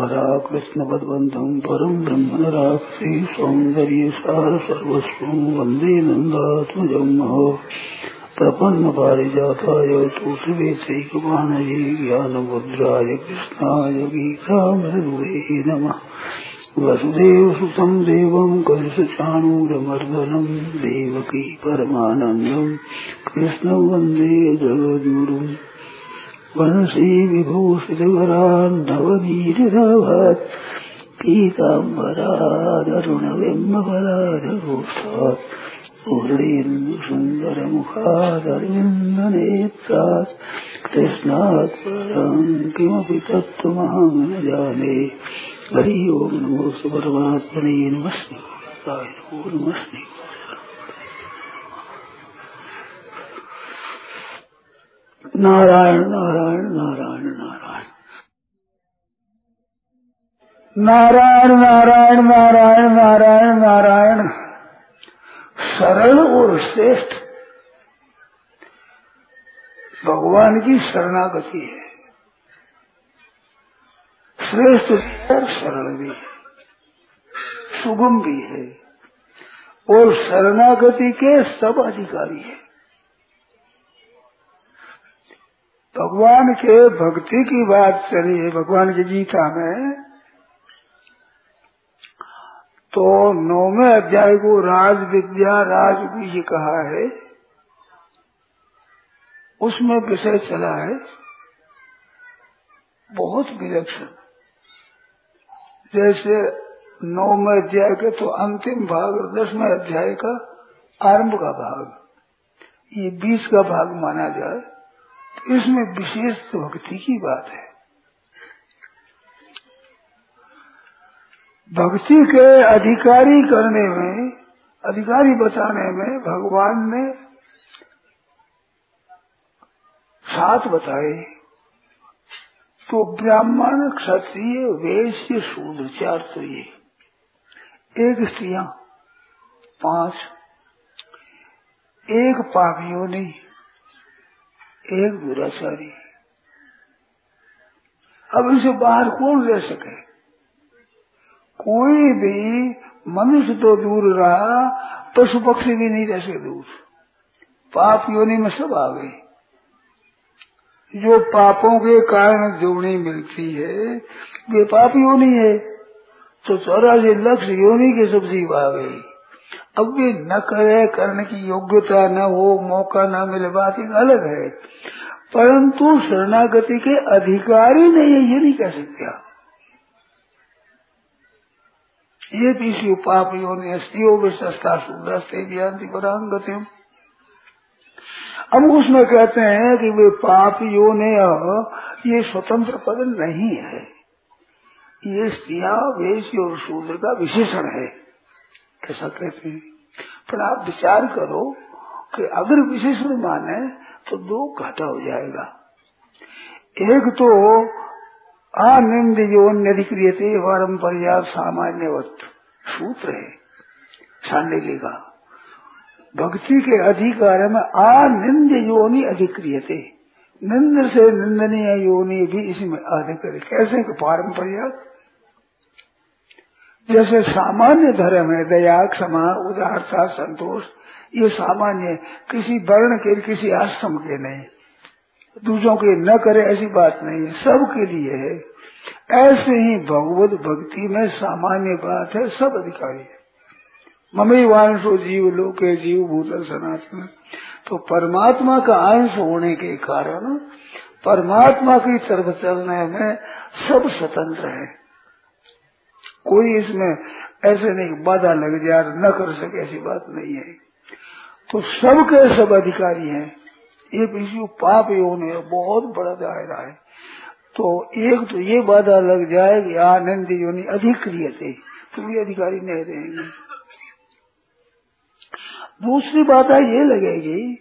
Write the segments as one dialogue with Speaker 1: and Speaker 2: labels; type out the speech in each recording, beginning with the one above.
Speaker 1: पराकृष्णपद्बन्धम् परम् ब्रह्म राक्षी सौन्दर्यसार सर्वस्वम् वंदे नन्दात्मजम् महो। प्रपन्नपारिजाताय तुसुवेत्रैकपाणये ज्ञानमुद्राय कृष्णाय गीतामृदुवे नमः। वसुदेवसुतम् देवम् कंसचाणूरमर्दनम् देवकी परमानन्दम् कृष्णम् वंदे जगद्गुरुम्। वंशी विभूषितवरान्नवनीरभात् पीताम्बरादरुणबिम्बफलादघोषात् पूर्णेन्दुसुन्दरमुखादरविन्दनेत्रात् कृष्णात् परम् किमपि तत्त्वमहं न जाने हरि ओम् नमो परमात्मने नमस्ते नमस्ते नारायण नारायण नारायण नारायण। नारायण नारायण नारायण नारायण नारायण। सरल और श्रेष्ठ। भगवान की शरणागति है। श्रेष्ठ और सरल भी है। सुगम भी है। और शरणागति के सब अधिकारी है। भगवान के भक्ति की बात चली है, भगवान की गीता में तो नौवे अध्याय को राज विद्या, राज बीज कहा है। उसमें विषय चला है। बहुत विलक्षण। जैसे नौवे अध्याय के तो अंतिम भाग और दसवें अध्याय का आरंभ का भाग, ये बीस का भाग माना जाए। इसमें विशेष भक्ति की बात है। भक्ति के अधिकारी करने में, अधिकारी बताने में भगवान ने सात बताए। तो ब्राह्मण, क्षत्रिय, वैश्य, शूद्र चार तो ये एक स्त्रिया, पाँच, एक पापियों नहीं एक दुराचारी अब इसे बाहर कौन रह सके? कोई भी मनुष्य तो दूर रहा, पशु पक्षी भी नहीं रह सके दूर। पाप योनि में सब आ गए। जो पापों के कारण जोड़ी मिलती है, वे पाप योनि है। तो चौरासी लक्ष्य योनि के सब जीव आ गई अब भी न करे, करने की योग्यता न हो, मौका न मिले, बात एक अलग है। परंतु शरणागति के अधिकारी नहीं है, ये नहीं कह सकते आप। ये तीसरी पाप योनि अस्तियों विशस्ता सुदस्ते ज्ञाति परांगति अब उसमें कहते हैं कि वे पाप योनि ये स्वतंत्र पद नहीं है। ये स्त्रिया वेश और शूद्र का विशेषण है। ऐसा कहते हैं। पर आप विचार करो कि अगर विशेषण माने तो दो घाटा हो जाएगा। एक तो आनंद योन अधिक्रियते वरम पर्याप्त सामान्यवत सूत्र है छांडिली का भक्ति के अधिकार में आनंद योनि अधिक्रियते। निंद से निंदनीय योनि भी इसमें अधिक कैसे पारंपरिक जैसे सामान्य धर्म है दया क्षमा उदारता, संतोष, ये सामान्य किसी वर्ण के, किसी आश्रम के नहीं। दूसरों के न करे ऐसी बात नहीं है। सबके लिए है। ऐसे ही भगवत भक्ति में सामान्य बात है। सब अधिकारी है। ममी वांशो जीव, लोके जीव, भूतल सनातन। तो परमात्मा का अंश होने के कारण परमात्मा की तरफ़ चलने में सब स्वतंत्र है। कोई इसमें ऐसे नहीं बाधा लग जाए न कर सके, ऐसी बात नहीं है। तो सबके सब अधिकारी हैं। ये पीछे पाप योग है बहुत बड़ा दायरा है। तो एक तो ये बाधा लग जाए कि आनंद योनि अधिक क्रिय थे तो ये अधिकारी नहीं रहेंगे। दूसरी बाधा ये लगेगी,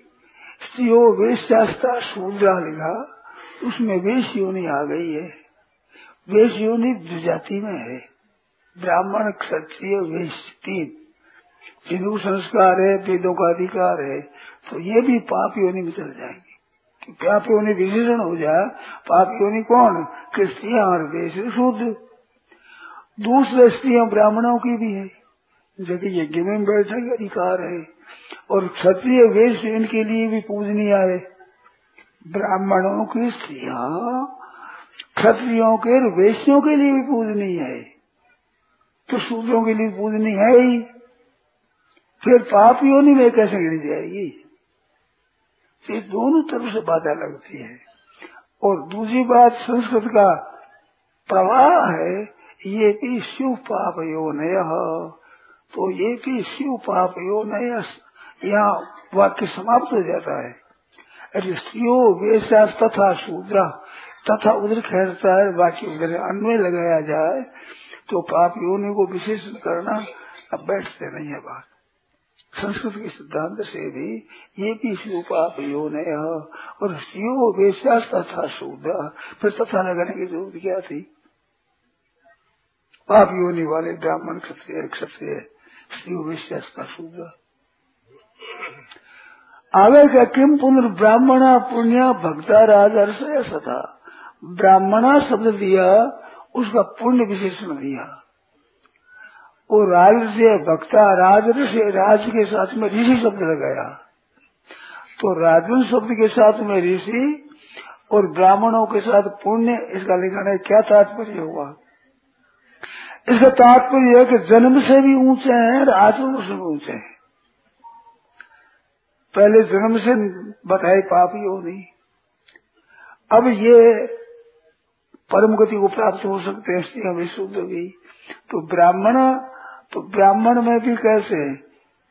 Speaker 1: स्त्रियो वेशास्ता शूद्रा लिखा, उसमें वेश योनि आ गई है। वेश योनि जाति में है। ब्राह्मण क्षत्रिय वैश्य जिनको संस्कार है वेदों का अधिकार है तो ये भी पाप योनि में चल जाएँगे। पाप योनि विशेषण हो जाए पाप योनि कौन? क्रिस्तिया और वैश्य शुद्ध। दूसरे स्त्रियों ब्राह्मणों की भी है। जबकि यज्ञ में बैठने अधिकार है, और क्षत्रिय वेश इनके लिए भी पूजनीय है। ब्राह्मणों की स्त्रिया क्षत्रियों के वेश्यों के लिए भी पूजनीय है। तो शूद्रों के लिए पूजनी है ही। फिर पाप योनि में कैसे गिर जाएगी? ये दोनों तरफ़ से बाधा लगती है। और दूसरी बात, संस्कृत का प्रवाह है, ये भी शिव पाप यो तो ये भी शिव पाप यो नय, यहाँ वाक्य समाप्त हो जाता है। अरे स्त्रियो वेशा तथा शूद्रा तथा उधर खेलता है, बाकी उधर अन्वय लगाया जाए तो पाप योनि को विशेष करना अब बैठते नहीं है बात। संस्कृत के सिद्धांत से भी ये भी पाप योन और शिव वेश्यास तथा शूद्र, फिर तथा लगाने की ज़रूरत क्या थी? पाप योनि वाले ब्राह्मण क्षत्रिय क्षत्रिय, शिव का शूद्र। आगे का किम पुनर्ब्राह्मणा पुण्य भक्ता राजर्ष सथा ब्राह्मणा शब्द दिया, उसका पुण्य विशेषण दिया। वो राज से, भक्ता राज से राज के साथ में ऋषि शब्द लगाया। तो राजन शब्द के साथ में ऋषि और ब्राह्मणों के साथ पुण्य, इसका लिखना क्या तात्पर्य हुआ? इसका तात्पर्य है कि जन्म से भी ऊँचे हैं और आचरण से भी ऊँचे हैं। पहले जन्म से बताए पापी हो नहीं। अब ये परम गति को प्राप्त हो सकते हैं विशुद्ध भी तो ब्राह्मण तो ब्राह्मण में भी कैसे?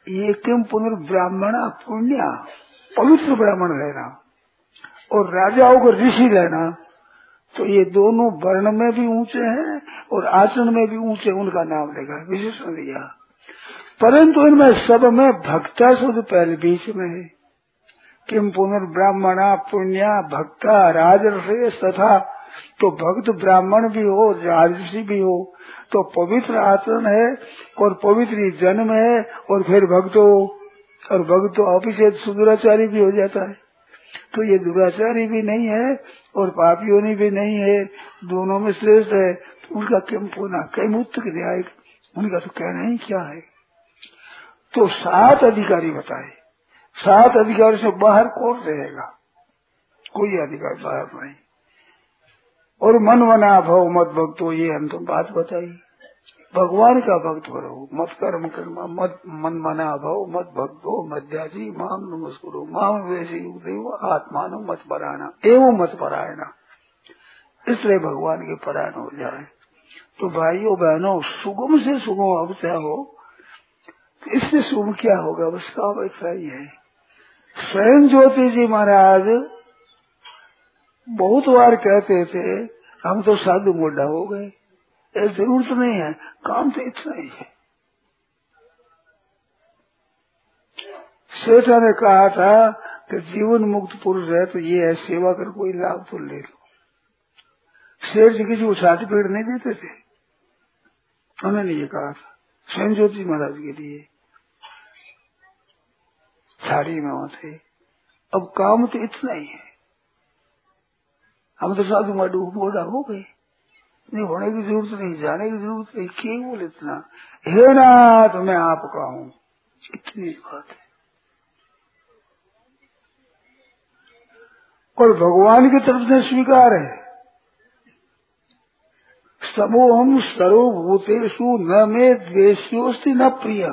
Speaker 1: ये किम पुनर्ब्राह्मण पुण्य, पवित्र ब्राह्मण रहना और राजाओं को ऋषि रहना। तो ये दोनों वर्ण में भी ऊँचे हैं और आचरण में भी ऊँचे उनका नाम लेगा विशेषण दिया परंतु इनमें सब में भक्ता शुद्ध पहले बीच में है। किम पुनर्ब्राह्मणा पुण्य, भक्ता राजर्षय तथा तो भक्त ब्राह्मण भी हो राजसी भी हो तो पवित्र आचरण है और पवित्र जन्म है और फिर भक्त हो। और भक्त तो अपिछेद सुदुराचारी भी हो जाता है। तो ये दुराचारी भी नहीं है और पापियों भी नहीं है। दोनों में श्रेष्ठ है। तो उनका पुना? कई मुक्त न्याय उनका तो कहना ही क्या है? तो सात अधिकारी बताए। सात अधिकारी से बाहर कौन रहेगा? कोई अधिकार बाहर नहीं। और मन मना भव, मत भक्तो, ये हम तुम बात बताई। भगवान का भक्त बनो मत कर्म कर्म, मत मन मना भव, मत भक्तो मध्याजी माम नमस्कुरो माम वैसे युग आत्मानो मत परायणा, एवं मत परायणा। इसलिए भगवान के परायण हो जाए। तो भाइयों, बहनों, सुगम से सुगम क्या हो? तो इससे शुभ क्या होगा? बस काम ऐसा ही है। स्वयं ज्योति जी महाराज बहुत बार कहते थे, हम तो साधु मोडा हो गए। ऐसी ज़रूरत नहीं है, काम तो इतना ही है। सेठा ने कहा था कि जीवन मुक्त पुरुष है तो ये है सेवा कर कोई लाभ तो ले लो। शेर जी किसी को सर्टिफिकेट नहीं देते थे। उन्होंने ये कहा था, स्वयं ज्योति महाराज के लिए साड़ी में थे अब काम तो इतना ही है। हम तो साधु माडू मोड़ा हो गए। नहीं, होने की ज़रूरत नहीं, जाने की ज़रूरत नहीं, केवल इतना। हे नाथ, मैं आपका हूँ। इतनी बात है। और भगवान की तरफ़ से स्वीकार है। समोहम सर्वभूतेषु न में द्वेष्योस्ति न प्रिय।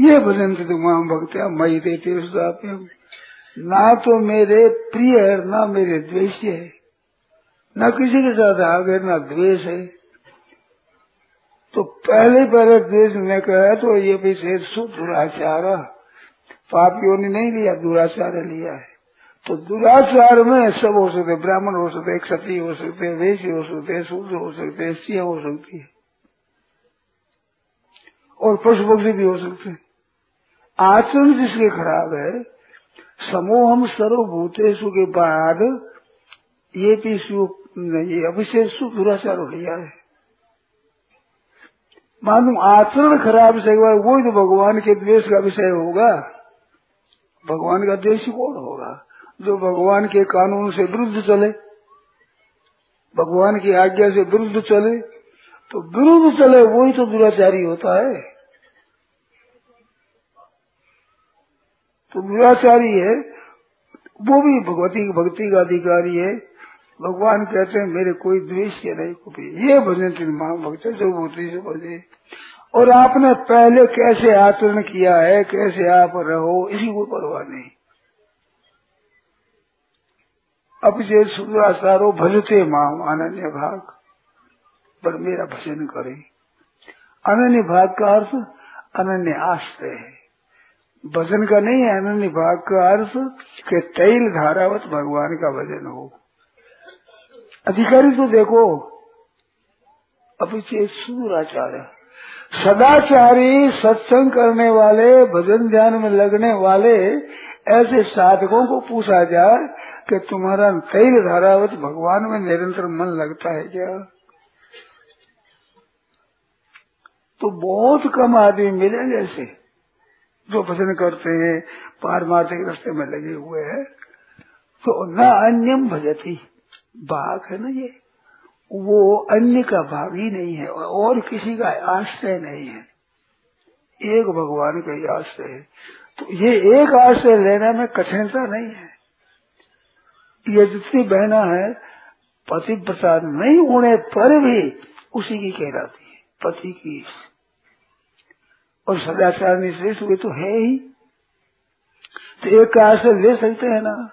Speaker 1: ये भजन थे तुम भक्त्या मई देते ना तो मेरे प्रिय है, ना मेरे द्वेष है। न किसी के साथ आगे न द्वेष है। तो पहले पहले द्वेष ने कहा तो ये भी से दुराचार पापियों ने नहीं लिया, दुराचार लिया है। तो दुराचार में सब हो सकते, ब्राह्मण हो सकते क्षत्रिय हो सकते वेश हो सकते, शूद्र हो सकते, स्त्री हो सकती है। और पशु पक्षी भी हो सकते आचरण जिसके खराब है समूहम सर्वभूतेशु के बाद ये भी ये अभिशेष दुराचार हो लिया है। मालूम आचरण खराब से वो ही तो भगवान के द्वेष का विषय होगा। भगवान का द्वेष कौन होगा? जो भगवान के कानून से विरुद्ध चले, भगवान की आज्ञा से विरुद्ध चले तो विरुद्ध चले वही तो दुराचारी होता है। तो दुराचारी है, वो भी भगवती भक्ति का अधिकारी है। भगवान कहते हैं, मेरे कोई द्वेष या नहीं को ये भजन तीन माँ भक्त जो भूति से भजे। और आपने पहले कैसे आचरण किया है, कैसे आप रहो, इसी को परवाह नहीं। अब जे सुराचारो भजते माम, अनन्य भाग। पर मेरा भजन करे। अनन्य भाग का अर्थ, अनन्य आश्रय है। भजन का नहीं है अनन्य भाग का अर्थ के तैल धारावत भगवान का भजन हो। अधिकारी तो देखो अभिचेत सुराचार्य, सदाचारी, सत्संग करने वाले, भजन ध्यान में लगने वाले, ऐसे साधकों को पूछा जाए कि तुम्हारा तैल धारावत भगवान में निरंतर मन लगता है क्या? तो बहुत कम आदमी मिले जैसे जो भजन करते हैं पारमार्थिक रास्ते में लगे हुए हैं तो न अन्यम भजती। भाग है ना ये? वो अन्य का भाग ही नहीं है, और किसी का आश्रय नहीं है। एक भगवान का ही आश्रय है। तो ये एक आश्रय लेने में कठिनता नहीं है। ये जितनी बहना है पति प्रसाद नहीं होने पर भी उसी की कहलाती है, पति की और सदाचार श्रेष्ठ वे तो है ही। तो एक का आश्रय ले सकते हैं ना?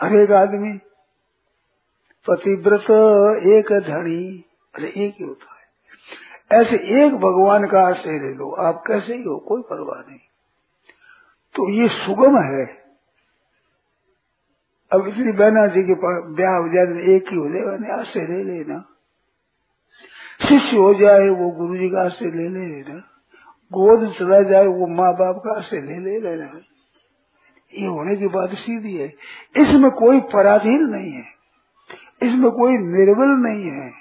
Speaker 1: हर एक आदमी। पतिव्रत एक धनी, अरे एक ही होता है। ऐसे एक भगवान का आश्रय ले लो, आप कैसे ही हो, कोई परवाह नहीं। तो ये सुगम है। अब इसलिए बहना जी के ब्याह हो जाए एक ही हो जाए आश्रय ले लेना। शिष्य हो जाए, वो गुरु जी का आश्रय ले लेना। गोद चला जाए, वो माँ बाप का आश्रय ले ले लेना ये होने की बात सीधी है। इसमें कोई पराधीन नहीं है। इसमें कोई निर्बल नहीं है।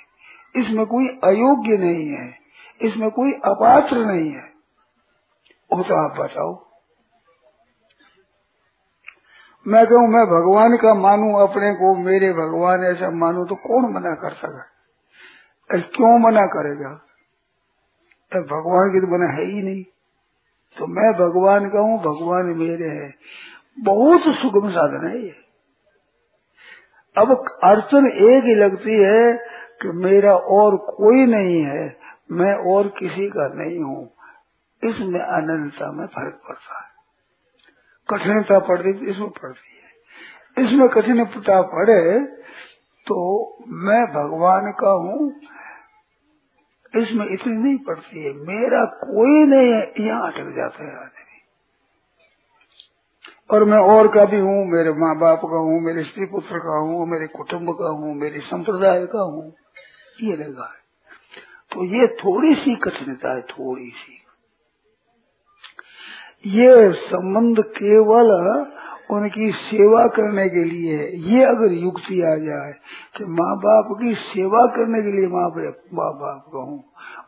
Speaker 1: इसमें कोई अयोग्य नहीं है। इसमें कोई अपात्र नहीं है। वो तो आप बताओ। मैं कहूँ, मैं भगवान का मानू, अपने को मेरे भगवान ऐसा मानू तो कौन मना कर सका? क्यों मना करेगा? तो भगवान की तो बना है ही नहीं। तो मैं भगवान का हूँ, भगवान मेरे है। बहुत सुगम साधन है ये। अब अड़चन एक ही लगती है कि मेरा और कोई नहीं है, मैं और किसी का नहीं हूँ। इसमें अनंतता में फ़र्क पड़ता है। कठिनता पड़ती तो इसमें पड़ती है। इसमें कठिनता पड़े तो मैं भगवान का हूँ इसमें इतनी नहीं पड़ती है। मेरा कोई नहीं है, यहाँ अटक जाता है आदमी। और मैं और का भी हूँ, मेरे माँ बाप का हूँ, मेरे स्त्री पुत्र का हूँ, मेरे कुटुंब का हूँ, मेरे संप्रदाय का हूँ, ये लगा है। तो ये थोड़ी सी कठिनता है थोड़ी सी ये संबंध केवल उनकी सेवा करने के लिए, ये अगर युक्ति आ जाए कि माँ बाप की सेवा करने के लिए माँ माँ बाप का हूँ,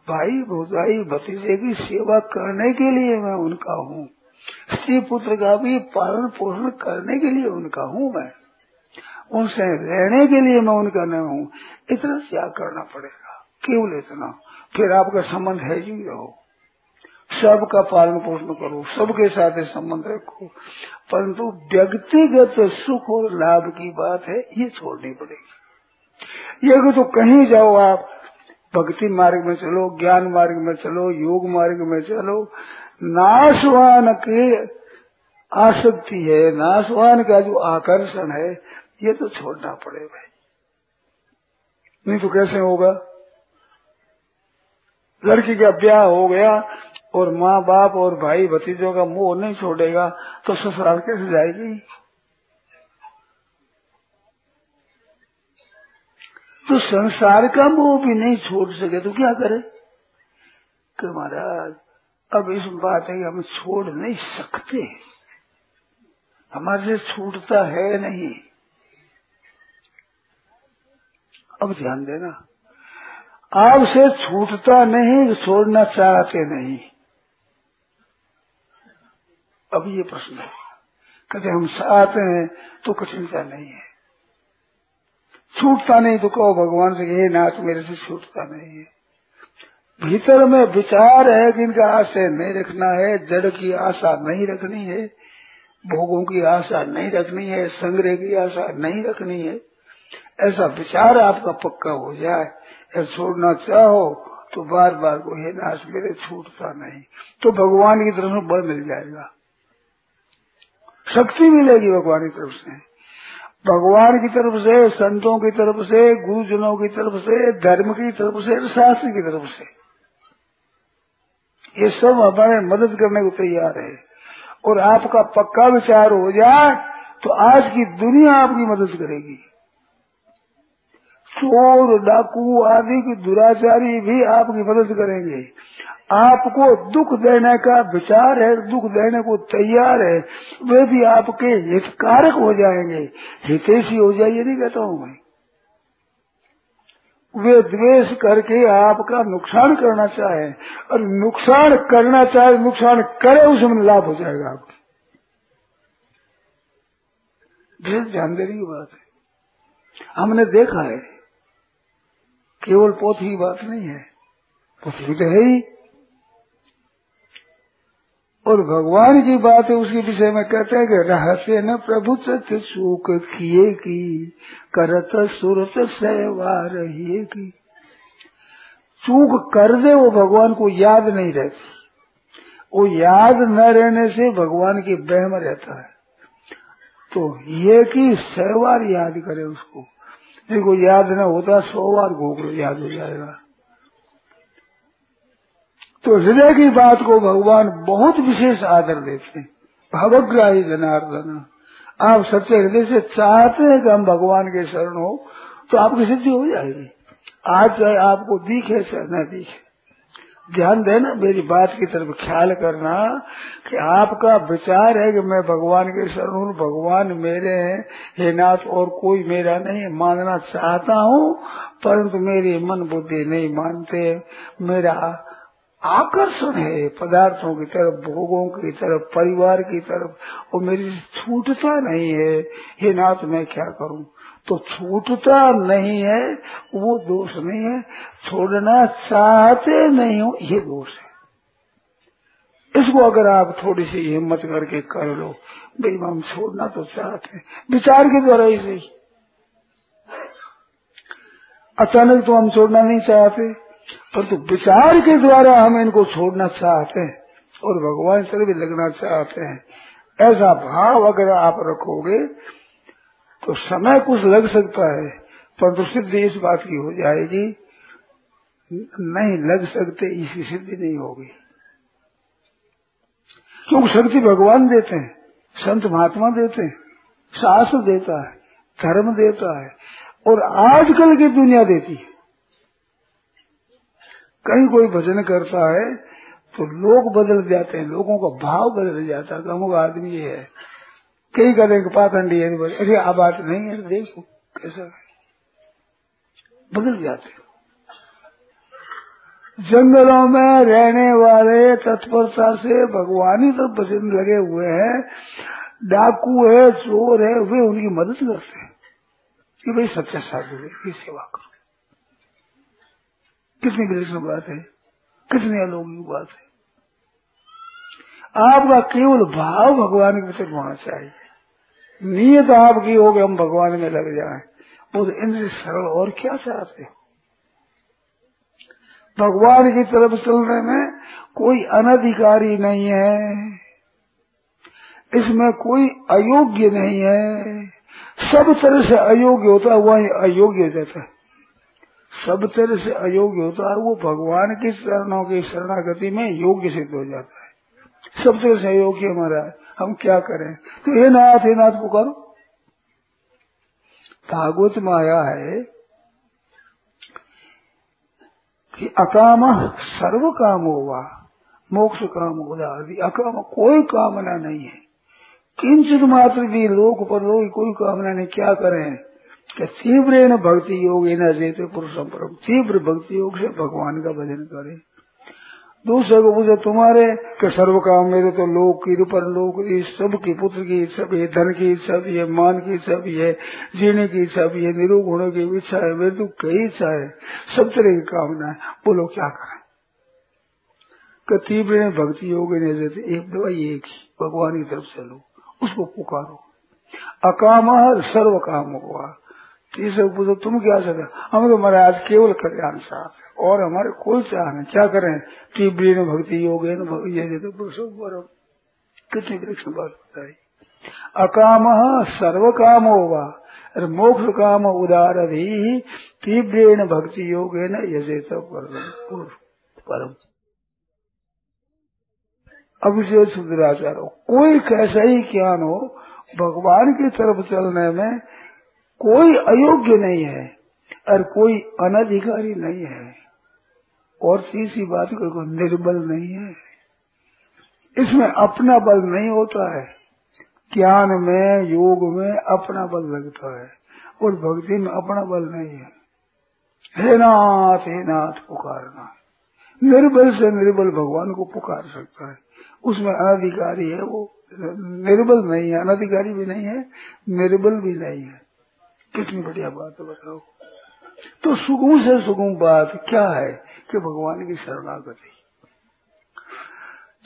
Speaker 1: भाई, भौजाई, भतीजे की सेवा करने के लिए मैं उनका हूँ, स्त्री पुत्र का भी पालन पोषण करने के लिए उनका हूँ मैं, उनसे रहने के लिए मैं उनका न हूँ, इतना त्याग करना पड़ेगा? केवल इतना फिर आपका संबंध है जी रहो। सबका पालन पोषण करो, सबके साथ संबंध रखो। परंतु व्यक्तिगत सुख और लाभ की बात है, ये छोड़नी पड़ेगी। ये अगर तो कहीं जाओ आप, भक्ति मार्ग में चलो, ज्ञान मार्ग में चलो, योग मार्ग में चलो, नाशवान के आसक्ति है, नाशवान का जो आकर्षण है, ये तो छोड़ना पड़ेगा। नहीं तो कैसे होगा? लड़की का ब्याह हो गया और माँ बाप और भाई भतीजों का मुँह नहीं छोड़ेगा तो ससुराल कैसे जाएगी? तो संसार का मोह भी नहीं छोड़ सके तो क्या करे? कि महाराज, अब इस बात है हम छोड़ नहीं सकते। हमारे से छूटता है नहीं। अब ध्यान देना, आपसे छूटता नहीं, छोड़ना चाहते नहीं। अब ये प्रश्न है। कहते हम साथ हैं तो कठिनता नहीं है। छूटता नहीं तो कहो भगवान से ये नाथ मेरे से छूटता नहीं है। भीतर में विचार है कि इनका आशय नहीं रखना है, जड़ की आशा नहीं रखनी है, भोगों की आशा नहीं रखनी है, संग्रह की आशा नहीं रखनी है। ऐसा विचार आपका पक्का हो जाए या छोड़ना चाहो तो बार बार को, हे नाश मेरे, छूटता नहीं। तो भगवान की तरफ़ बल मिल जाएगा। शक्ति मिलेगी भगवान की तरफ़ से। भगवान की तरफ़ से, संतों की तरफ़ से, गुरुजनों की तरफ़ से, धर्म की तरफ़ से शास्त्र की तरफ़ से। ये सब हमारे मदद करने को तैयार है। और आपका पक्का विचार हो जाए तो आज की दुनिया आपकी मदद करेगी। चोर, डाकू आदि की दुराचारी भी आपकी मदद करेंगे। आपको दुख देने का विचार है, दुख देने को तैयार है, वे भी आपके हितकारक हो जाएँगे। हितेशी हो जाइए, नहीं कहता हूँ मैं। वे द्वेष करके आपका नुकसान करना चाहे, और नुकसान करना चाहे, नुकसान करे, उसमें लाभ हो जाएगा आपको। ध्यान देने की बात है। हमने देखा है, केवल पोथी बात नहीं है। पोथी तो है ही। और भगवान की बात है उसके विषय में कहते हैं कि रहस्य न प्रभु सत्य सुख किए की, करत सुरत सेवा रहिए की। चूक कर दे, वो भगवान को याद नहीं रहती। वो याद न रहने से भगवान की बहम रहता है। तो ये कि सहवार याद करे उसको। देखो, याद न होता, सौ बार याद हो जाएगा। तो हृदय की बात को भगवान बहुत विशेष आदर देते हैं। भवग्राही जनार्दन। आप सच्चे हृदय से चाहते हैं कि हम भगवान के शरण हो तो आपकी सिद्धि हो जाएगी। आज चाहे आपको दिखे, चाहे न दिखे। ध्यान देना, मेरी बात की तरफ़ ख्याल करना कि आपका विचार है कि मैं भगवान के शरण हूँ, भगवान मेरे हैं। हे नाथ, और कोई मेरा नहीं, मानना चाहता हूँ, परंतु मेरी मन बुद्धि नहीं मानते। मेरा आकर्षण है, पदार्थों की तरफ़, भोगों की तरफ़, परिवार की तरफ़। और मेरी छूटता नहीं है। हे नाथ, मैं क्या करूँ? तो छूटता नहीं है, वो दोष नहीं है। छोड़ना चाहते नहीं हो, ये दोष है। इसको अगर आप थोड़ी सी हिम्मत करके कर लो, भाई, हम छोड़ना तो चाहते हैं। विचार के द्वारा ही सही। अचानक तो हम छोड़ना नहीं चाहते। परंतु तो विचार के द्वारा हम इनको छोड़ना चाहते हैं और भगवान से भी लगना चाहते हैं। ऐसा भाव अगर आप रखोगे तो समय कुछ लग सकता है, परंतु सिद्धि इस बात की हो जाएगी, नहीं लग सकते, इसकी सिद्धि नहीं होगी। क्योंकि शक्ति भगवान देते हैं, संत महात्मा देते हैं, शास्त्र देता है, धर्म देता है, और आजकल की दुनिया देती है। कहीं कोई भजन करता है तो लोग बदल जाते हैं, लोगों का भाव बदल जाता है अमुक आदमी ये है। कहीं कहते पाखंडी है अरे, आ बात नहीं है, देखो, कैसा है। बदल जाते जंगलों में रहने वाले तत्परता से भगवान ही तो भजन लगे हुए हैं। डाकू है, चोर है, वे उनकी मदद करते हैं। कि भाई सच्चा साधु है सेवा करो। कितनी विलक्षण बात है? कितनी अलौकिक बात है? आपका केवल भाव भगवान के प्रति होना चाहिए। नियत आपकी हो कि हम भगवान में लग जाए। वो तो इनसे सरल और क्या चाहते हो? भगवान की तरफ़ चलने में कोई अनधिकारी नहीं है। इसमें कोई अयोग्य नहीं है। सब तरह से अयोग्य होता है, वही अयोग्य जाता है। सब तरह से अयोग्य होता है वो भगवान की चरणों की शरणागति में योग्य सिद्ध हो जाता है। सब तरह से अयोग्य हमारा है हम क्या करें? तो हे नाथ हे नाथ, पुकारो। भागवत में आया है कि अकाम सर्व काम होगा मोक्ष काम हो होगा अकाम कोई कामना नहीं है। किंचित मात्र भी लोक पर लोग कोई कामना नहीं। क्या करें? तीव्र भक्ति योग न देते पुरुषम परम तीव्र भक्ति योग से भगवान का भजन करे। दूसरे को पूछे, तुम्हारे के सर्व काम मेरे तो लोक की पर लोक की, सब की, पुत्र की भी है धन की भी है मान की भी है जीने की इच्छा भी है निरोग होने की इच्छा है, मेरे तो कई इच्छा है, सब तरह की कामना है। बोलो, क्या करें? तीव्र भक्ति योग एक दवाई एक ही, भगवान की तरफ़ से लो, उसको पुकारो। अकाम सर्व काम हुआ तीसरे पूछो तुम क्या चाहते हम तो महाराज केवल कल्याण साथ और हमारे कोई चाह नहीं क्या करें? तीव्र भक्ति योग ये कितनी वृक्ष बात बताई। अकाम सर्व काम होगा अरे मोक्ष काम उदार भी तीव्रेण भक्ति योग न यजेत परम अभिषेक सुधराचार हो कोई कैसा ही ज्ञान हो, भगवान की तरफ़ चलने में कोई अयोग्य नहीं है, और कोई अनधिकारी नहीं है, और तीसरी बात कोई निर्बल नहीं है। इसमें अपना बल नहीं होता है। ज्ञान में, योग में अपना बल लगता है, और भक्ति में अपना बल नहीं है। हे नाथ हे नाथ पुकारना निर्बल से निर्बल भगवान को पुकार सकता है। उसमें अनधिकारी है वो। निर्बल नहीं है, अनधिकारी भी नहीं है, निर्बल भी नहीं है। कितनी बढ़िया बात है, बताओ। तो सुगम से सुगम बात क्या है कि भगवान की शरणागति।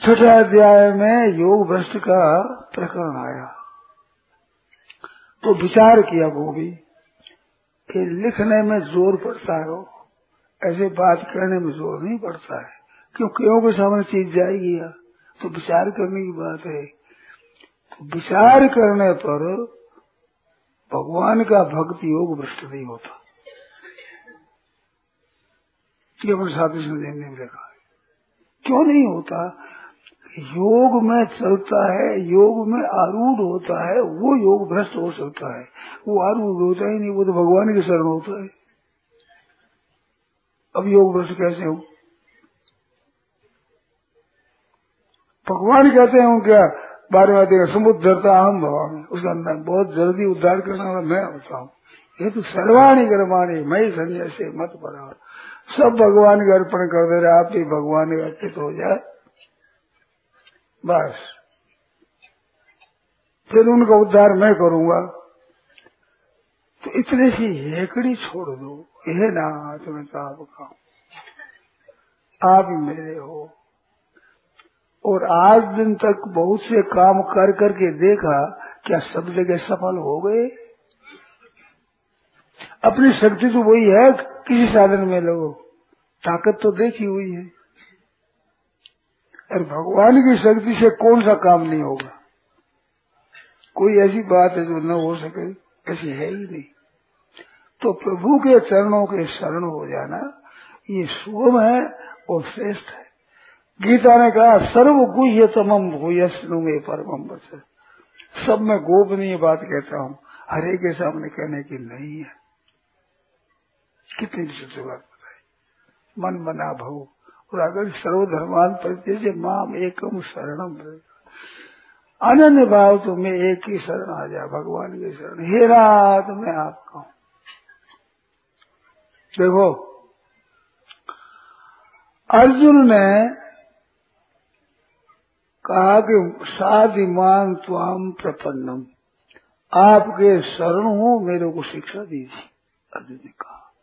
Speaker 1: छठा अध्याय में योग भ्रष्ट का प्रकरण आया। तो विचार किया वो भी कि लिखने में ज़ोर पड़ता है ऐसे बात करने में ज़ोर नहीं पड़ता है। क्यों क्यों के सामने चीज़ जाएगी या? तो विचार करने की बात है। तो विचार करने पर भगवान का भक्ति योग भ्रष्ट नहीं होता। ये अपने साथी संदेह ने लिखा है। क्यों नहीं होता? योग में चलता है, योग में आरूढ़ होता है, वो योग भ्रष्ट हो सकता है। वो आरूढ़ होता ही नहीं, वो तो भगवान के शरण होता है। अब योग भ्रष्ट कैसे हो? भगवान कहते हैं क्या बारहवें अध्याय समुद्र धरता हम भगवान उसका अंदर बहुत जल्दी उद्धार करने वाला मैं होता हूँ। ये तो सर्वाणी गर्माणी मई संजय से मत पड़ा सब भगवान के अर्पण कर दे रहे आप भी भगवान अर्पित हो जाए। बस। फिर उनका उद्धार मैं करूँगा। तो इतने सी हेकड़ी छोड़ दो। यह ना तुम्हें तो आपका आप मेरे हो। और आज दिन तक बहुत से काम कर करके देखा, क्या सब जगह सफल हो गए? अपनी शक्ति तो वही है, किसी साधन में लोगों ताकत तो देखी हुई है। और भगवान की शक्ति से कौन सा काम नहीं होगा? कोई ऐसी बात है जो न हो सके, ऐसी है ही नहीं। तो प्रभु के चरणों के शरण हो जाना, ये शुभ है और श्रेष्ठ है। गीता ने कहा, सर्व गुह्य तमम गुह्यस्नुगे परम बस सब मैं गोपनीय बात कहता हूँ, हरे के सामने कहने की नहीं है। कितनी विशिष्ट बात बताई। मन बना भाव। और अगर सर्वधर्मान प्रत्यय माम एकम शरणम अनन्य भाव तो मैं एक ही शरण आ जाए, भगवान के शरण। हे रात, मैं आपका हूँ। देखो, अर्जुन ने कहा कि साधिमान त्वाम प्रपन्नम। आपके शरण हो, मेरे को शिक्षा दीजिए, अर्जुन ने कहा।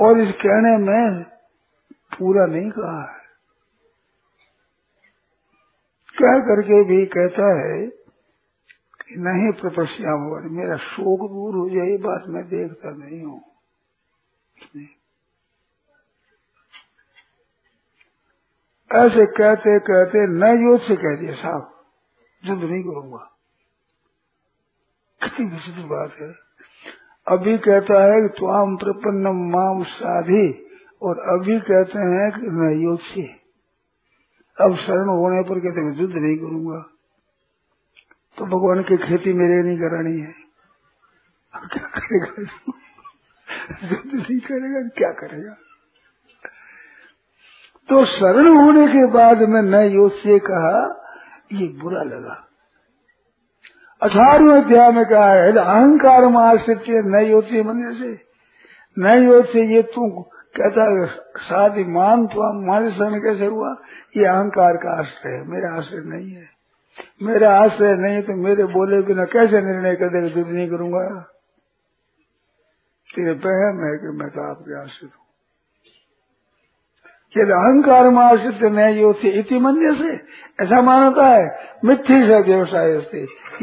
Speaker 1: और इस कहने में पूरा नहीं कहा है। कह करके भी कहता है कि नहीं प्रपस्याम मेरा शोक दूर हो जाए बात मैं देखता नहीं हूँ। ऐसे कहते कहते न युद्ध से कह दिया, साहब युद्ध नहीं करूँगा। कितनी विचित्र बात है। अभी कहता है कि त्वाम प्रपन्न माम साधी, और अभी कहते हैं कि मैं योशी अब शरण होने पर कहते मैं युद्ध नहीं करूँगा। तो भगवान की खेती मेरे नहीं करानी है। क्या करेगा? युद्ध नहीं करेगा, क्या करेगा? तो शरण होने के बाद में न योग से कहा, ये बुरा लगा। अठारहवें अध्याय में कहा है अहंकार में आश्रित नहीं होती मंदिर से नहीं होती ये तू कहता शादी मान तो हमारे शरण कैसे हुआ? ये अहंकार का आश्रय है, मेरा आश्रय नहीं है। मेरा आश्रय नहीं तो मेरे बोले बिना कैसे निर्णय कर देगा युद्ध नहीं करूँगा? तेरे बहम है कि मैं तो आपके आश्रित हूँ। यदि अहंकार में आश्रित नहीं योथे इति मन्य से, ऐसा मानता है, मिथ्य से व्यवसाय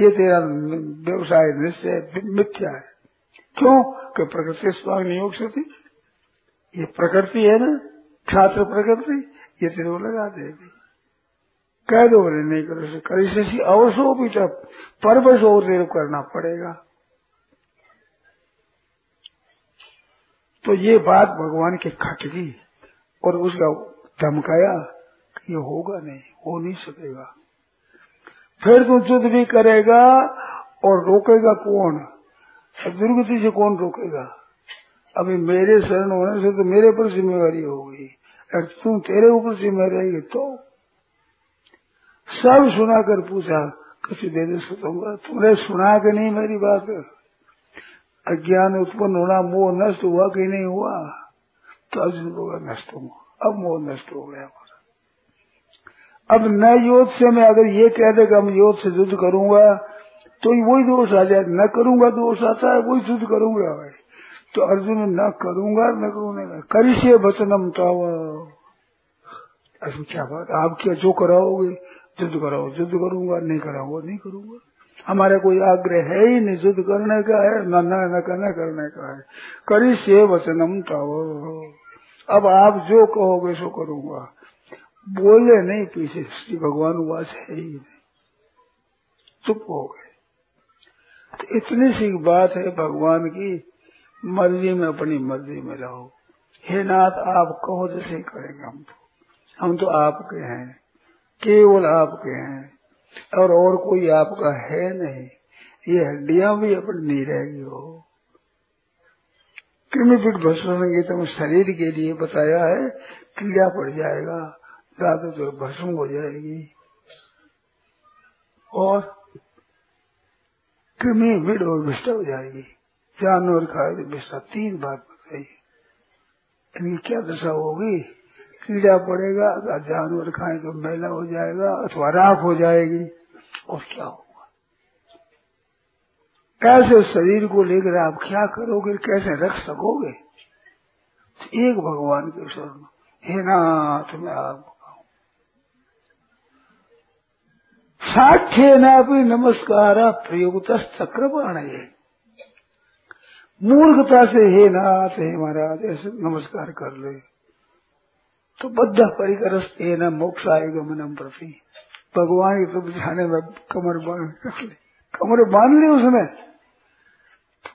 Speaker 1: ये तेरा व्यवसाय निश्चय मिथ्या है। क्यों? कि प्रकृति स्वांग नियोग से थी ये प्रकृति है ना छात्र प्रकृति, ये तेरे को लगा देगी। कह दो बोले, नहीं करो करी से अवसो भी तब परवश और तेरे करना पड़ेगा। तो ये बात भगवान के खट गई और उसका धमकाया ये होगा नहीं, हो नहीं सकेगा। फिर तू युद्ध भी करेगा और रोकेगा कौन? दुर्गति से कौन रोकेगा? अभी मेरे शरण होने से तो मेरे पर जिम्मेवारी होगी अगर तू तेरे ऊपर जिम्मेवारी रहेगी तो? सब सुनाकर पूछा, किसी दे दे सुतूँगा तुमने सुना कि नहीं मेरी बात? अज्ञान उत्पन्न होना मोह नष्ट हुआ कि नहीं हुआ? तो अर्जुन होगा नष्ट हुआ अब मोह नष्ट हो गया हमारा अब न योद्ध से मैं अगर ये कह दे कि हम योद्ध से युद्ध करूँगा तो वही दोष आ जाए न करूँगा दोष आता है वही युद्ध करूँगा भाई तो अर्जुन न करूँगा न करूँगा करिए वचनम तो ऐसा क्या बात आप क्या जो कराओगे युद्ध कराओ युद्ध करूँगा नहीं कराऊँगा नहीं करूँगा हमारा कोई आग्रह है ही नहीं युद्ध करने का है न न करने का है करी से वचनम ताव अब आप जो कहोगे सो करूँगा। बोले नहीं पीछे, श्री भगवान उवास है ही नहीं। चुप हो गए। तो इतनी सी बात है भगवान की, मर्ज़ी में अपनी मर्ज़ी में रहो। हे नाथ, आप कहो जैसे करेंगे हम तो। हम तो आपके हैं, केवल आपके हैं। और और कोई आपका है नहीं। ये हड्डियाँ भी अपनी नहीं रहेगी हो। कृमिपीठ भस्म संगीत में शरीर के लिए बताया है, कीड़ा पड़ जाएगा दादू तो भस्म हो जाएगी। और कृमि भीड़ और विष्ट हो जाएगी। जानवर खाए तो विष्टा तीन बात बताइए इनकी क्या दशा होगी? कीड़ा पड़ेगा जानवर खाए तो मैला हो जाएगा, अथवा राख हो जाएगी। और क्या होगा कैसे शरीर को लेकर आप क्या करोगे? कैसे रख सकोगे? तो एक भगवान के स्वर्ण हे नाथ, मैं आप साक्ष्य ना भी नमस्कार प्रयुक्त चक्रपाण मूर्खता से, हे नाथ, हे महाराज, ऐसे नमस्कार कर ले। तो बद्ध परिकर न मोक्ष आएगा मनम प्रति। भगवान की तो जाने में कमर बाँध कर ले कमर बाँध ली उसने।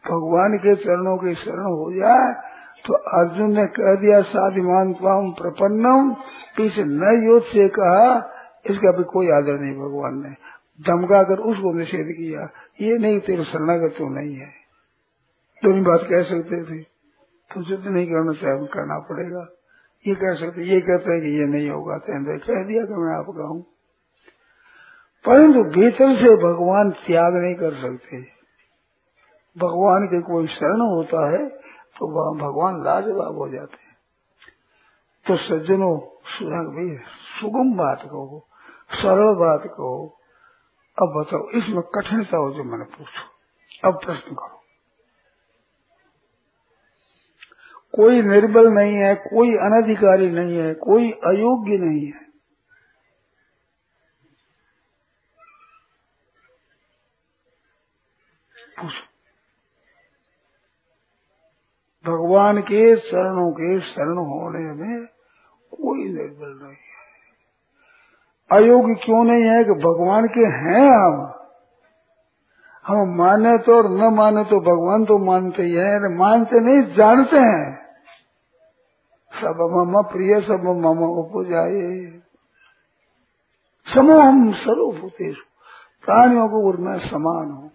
Speaker 1: भगवान के चरणों के शरण हो जाए तो अर्जुन ने कह दिया साधिमान पाम प्रपन्नम। पीछे न योद्ध से कहा, इसका भी कोई आदर नहीं भगवान ने। धमका कर उसको निषेध किया, ये नहीं, तेरे शरणागत तो नहीं है। दोनों बात कह सकते थे। तो युद्ध नहीं करना चाहे करना पड़ेगा। ये कह सकते, ये कहते हैं कि ये नहीं होगा तो कह दिया कि मैं आपका हूँ। परंतु भीतर से भगवान त्याग नहीं कर सकते। भगवान के कोई शरण होता है तो भगवान लाजवाब हो जाते हैं। तो सज्जनों सुरंग भी सुगम बात कहो, सरल बात कहो। अब बताओ, इसमें कठिनता हो जो मैंने पूछो। अब प्रश्न करो। कोई निर्बल नहीं है, कोई अनधिकारी नहीं है, कोई अयोग्य नहीं है। भगवान के शरणों के शरण होने में कोई निर्बल नहीं है। अयोग्य क्यों नहीं है कि भगवान के हैं हम? हम माने तो और न माने तो भगवान तो मानते ही है मानते नहीं, जानते हैं। सब मम प्रिय, सब मम उपजाए। समो हम सर्वभूतेश प्राणियों को मैं समान हूँ।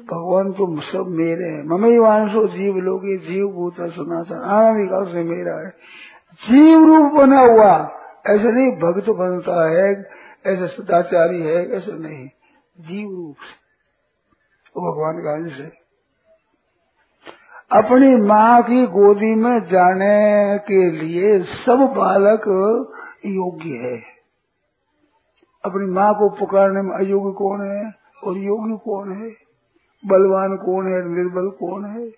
Speaker 1: भगवान तो सब मेरे हैं। ममई वांशो जीव लोग जीव भूत सनातन। आनंद से मेरा है। जीव रूप बना हुआ। ऐसे नहीं, भक्त बनता है, ऐसे सदाचारी है, ऐसे नहीं। जीव रूप से। भगवान का अंश है। अपनी माँ की गोदी में जाने के लिए सब बालक योग्य है। अपनी माँ को पुकारने में अयोग्य कौन है और योग्य कौन है? बलवान कौन है, निर्बल कौन है?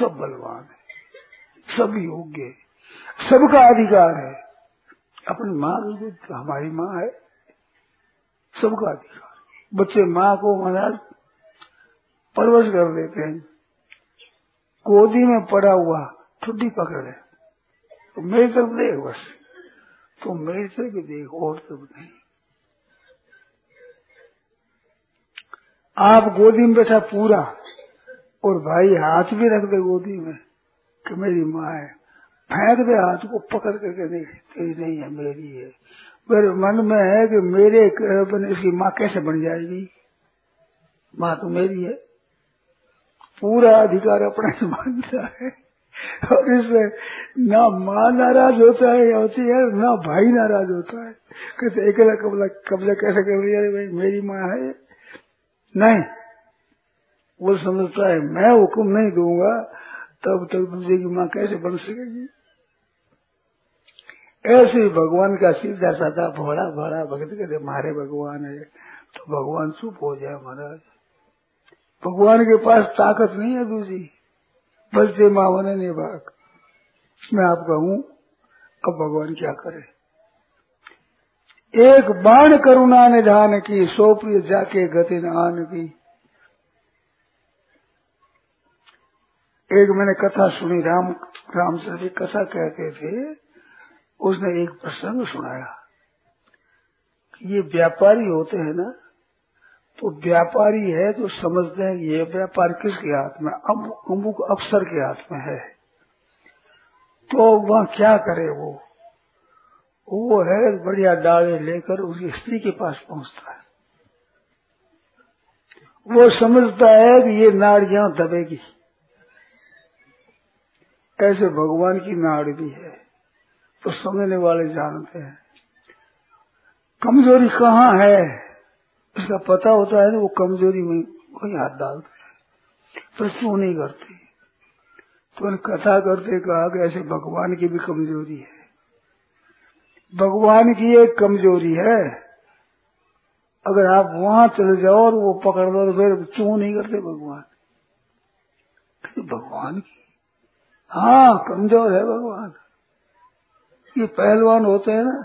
Speaker 1: सब बलवान है। सब योग्य है। सबका अधिकार है। अपनी माँ तो हमारी माँ है। सबका अधिकार बच्चे माँ को महाराज परवश कर देते हैं। गोदी में पड़ा हुआ ठुड्डी पकड़ तो मेरी तरफ़ देख बस। तो मेरी तरफ़ देख, और तरफ़ नहीं। आप गोदी में बैठा पूरा, और भाई हाथ भी रख दे गोदी में कि मेरी माँ है। फेंक दे हाथ को, पकड़ करके देख तेरी नहीं है, मेरी है। मेरे मन में है कि मेरे इसकी माँ कैसे बन जाएगी? माँ तो मेरी है। पूरा अधिकार अपना ही मानता है। और इससे ना माँ नाराज़ होता है, होती है, ना भाई नाराज़ होता है। कहते अकेला कबला कब्जा कैसे कर लिया भाई? मेरी माँ है। नहीं, वो समझता है, मैं हुक्म नहीं दूँगा, तब तक दूसरे की माँ कैसे बन सकेगी? ऐसे भगवान का सीधा साधा भोड़ा भोड़ा भगत कहते मारे भगवान है तो भगवान चुप हो जाए महाराज। भगवान के पास ताकत नहीं है दूसरी। बचते मावने ने भाग। मैं आपका हूँ, अब भगवान क्या करे? एक बाण करुणा निधान की सो प्रिय जाके गति आन की। एक मैंने कथा सुनी, राम राम सर जी कथा कहते थे, उसने एक प्रसंग सुनाया कि ये व्यापारी होते हैं ना तो व्यापारी है तो समझते हैं ये व्यापार किसके हाथ में अमुक अफसर के हाथ में है। तो वह क्या करे वो? वो है बढ़िया डाले लेकर उसकी स्त्री के पास पहुँचता है। वो समझता है कि ये नाड़ यहाँ दबेगी, ऐसे भगवान की नाड़ भी है तो समझने वाले जानते हैं। कमज़ोरी कहाँ है? इसका पता होता है तो वो कमज़ोरी में कोई हाथ डालते हैं। पर क्यों नहीं करते। तो कथा करते कहा कि ऐसे भगवान की भी कमज़ोरी है। भगवान की एक कमज़ोरी है। अगर आप वहाँ चले जाओ और वो पकड़ दो तो फिर क्यों नहीं करते भगवान। भगवान की हाँ कमज़ोर है भगवान। ये पहलवान होते हैं ना,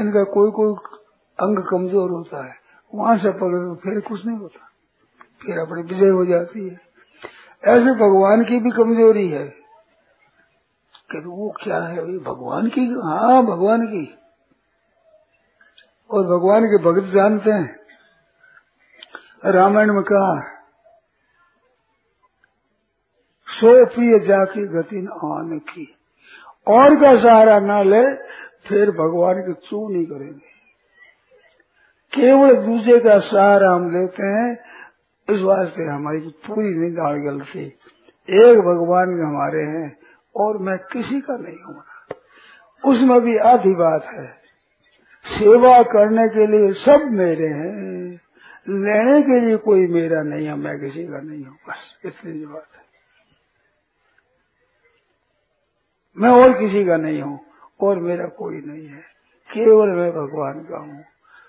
Speaker 1: इनका कोई कोई अंग कमज़ोर होता है। वहाँ से पकड़ तो फिर कुछ नहीं होता। फिर अपनी विजय हो जाती है। ऐसे भगवान की भी कमज़ोरी है। कि वो क्या है भगवान की हाँ भगवान की। और भगवान के भक्त जानते हैं। रामायण में कहा सो प्रिय जाके गति आने की और का सहारा न ले, फिर भगवान की चू नहीं करेंगे? केवल दूसरे का सहारा हम लेते हैं, इस वास्ते हमारी पूरी निगाह गलती। एक भगवान हमारे हैं, और मैं किसी का नहीं हूँ। उसमें भी आधी बात है। सेवा करने के लिए सब मेरे हैं। लेने के लिए कोई मेरा नहीं है, मैं किसी का नहीं हूँ, बस इतनी बात है। मैं और किसी का नहीं हूँ, और मेरा कोई नहीं है, केवल मैं भगवान का हूँ।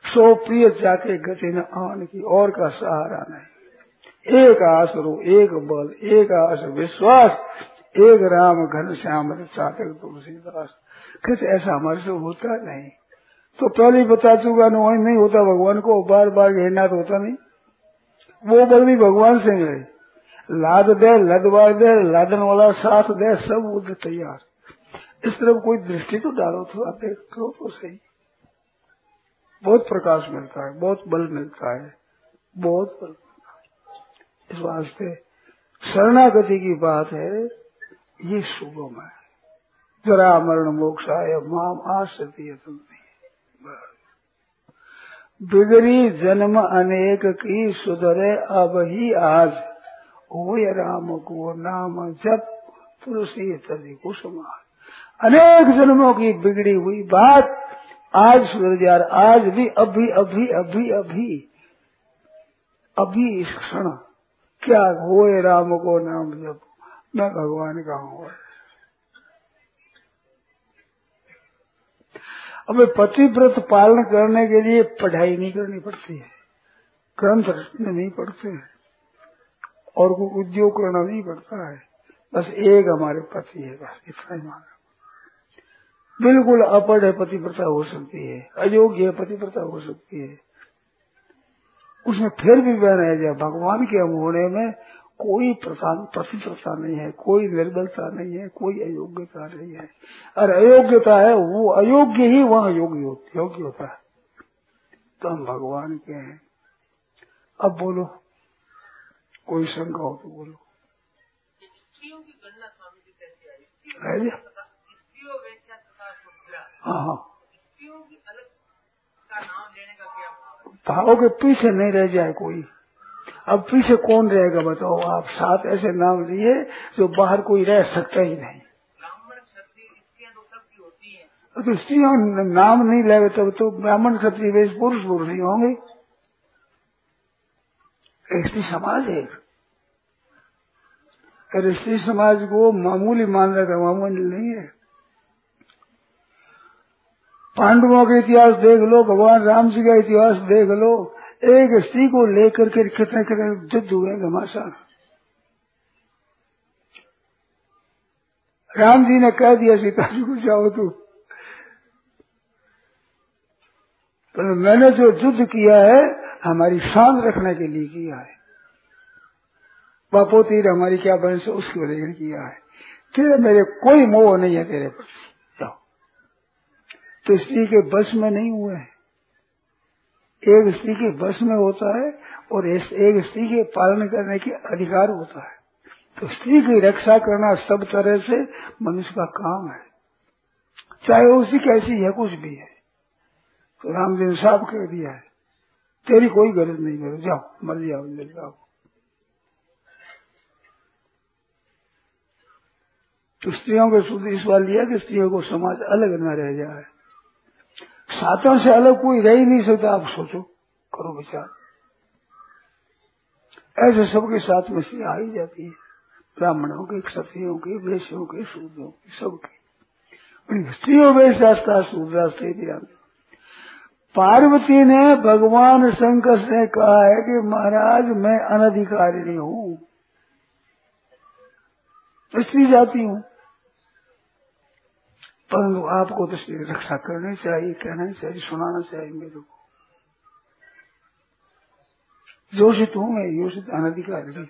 Speaker 1: सो प्रिय जाके गति न आन की, और का सहारा नहीं। एक आसरो, एक बल, एक आस विश्वास, एक राम घन श्याम चातक तुलसीदास। कहते ऐसा हमारे से होता नहीं। तो पहले ही बता चुका वही नहीं होता भगवान को बार बार घेरना तो होता नहीं। वो बल भी भगवान से मिले लाद दे, लदवार दे, लादन वाला साथ दे, सब बुद्ध तैयार। इस तरफ़ कोई दृष्टि तो डालो आप देखो तो सही। बहुत प्रकाश मिलता है, बहुत बल मिलता है, बहुत बल इस वास्ते शरणागति की बात है, ये शुभम है। जरा मरण मोक्षाय माम आश्रती बिगड़ी जन्म अनेक की सुधरे, अब ही आज हो राम को नाम जब तुलसी तभी कुसुमार। अनेक जन्मों की बिगड़ी हुई बात आज सुधर जा रहा, आज भी, अभी अभी अभी अभी अभी इस क्षण क्या हो राम को नाम जब मैं भगवान का हूँ। हमें पतिव्रत पालन करने के लिए पढ़ाई नहीं करनी पड़ती है। ग्रंथ रचने नहीं पड़ते हैं। और कोई उद्योग करना नहीं पड़ता है। बस एक हमारे पति है, बस इतना ही मांगा बिल्कुल अपढ़ है पतिव्रता हो सकती है, अयोग्य है पतिव्रता हो सकती है। उसमें फिर भी वह रह जाए भगवान के होने में कोई पतिव्रता नहीं है कोई निर्बलता नहीं है कोई अयोग्यता नहीं है। और अयोग्यता है वो अयोग्य ही वह योग्य होती योग्य होता है। तो हम भगवान के हैं। अब बोलो कोई शंका हो तो बोलो। है हाँ। हाँ? भाव के पीछे नहीं रह जाए कोई। अब पीछे कौन रहेगा बताओ आप साथ ऐसे नाम लिए जो बाहर कोई रह सकता ही नहीं। तो स्त्रियों नाम नहीं लेगा तब तो ब्राह्मण क्षत्रिय वेश पुरुष पुरुष ही होंगे। स्त्री समाज है। अरे स्त्री समाज को मामूली मान रखा मामूली नहीं है। पांडवों का इतिहास देख लो भगवान राम जी का इतिहास देख लो एक स्त्री को लेकर के कितने कितने युद्ध हुए घमासान। राम जी ने कह दिया, सीता जी को जाओ तू। पर मैंने जो युद्ध किया है, हमारी शान रखने के लिए किया है। बापोतीर, हमारी क्या वंश उसकी वजह किया है। तेरे मेरे कोई मोह नहीं है तेरे पर जाओ। तो स्त्री के बस में नहीं हुए हैं। एक स्त्री के बस में होता है और एक स्त्री के पालन करने के अधिकार होता है। तो स्त्री की रक्षा करना सब तरह से मनुष्य का काम है। चाहे उसी कैसी है, कुछ भी है। तो राम जी ने साफ़ कर दिया है, तेरी कोई गरज नहीं, मेरे जाओ, मर जाओ, ले जाओ। तो स्त्रियों के शुद्ध इस बार लिया कि स्त्रियों को समाज अलग न रह जाए। सातों से अलग कोई रह ही नहीं सकता। आप सोचो, करो विचार। ऐसे सबके साथ में से आ ही जाती है। ब्राह्मणों के, क्षत्रियों के, वैश्यों के, शूद्रों के, सबके। स्त्रियों में शास्त्रा शूद्रा से भी पार्वती ने भगवान शंकर से कहा है कि, महाराज, मैं अनधिकारिणी हूँ। स्त्री जाती हूँ। परंतु आपको तो इसकी रक्षा करनी चाहिए कहना चाहिए सुनाना चाहिए मेरे को। जोशित हूँ मैं योषित अनधिकारी।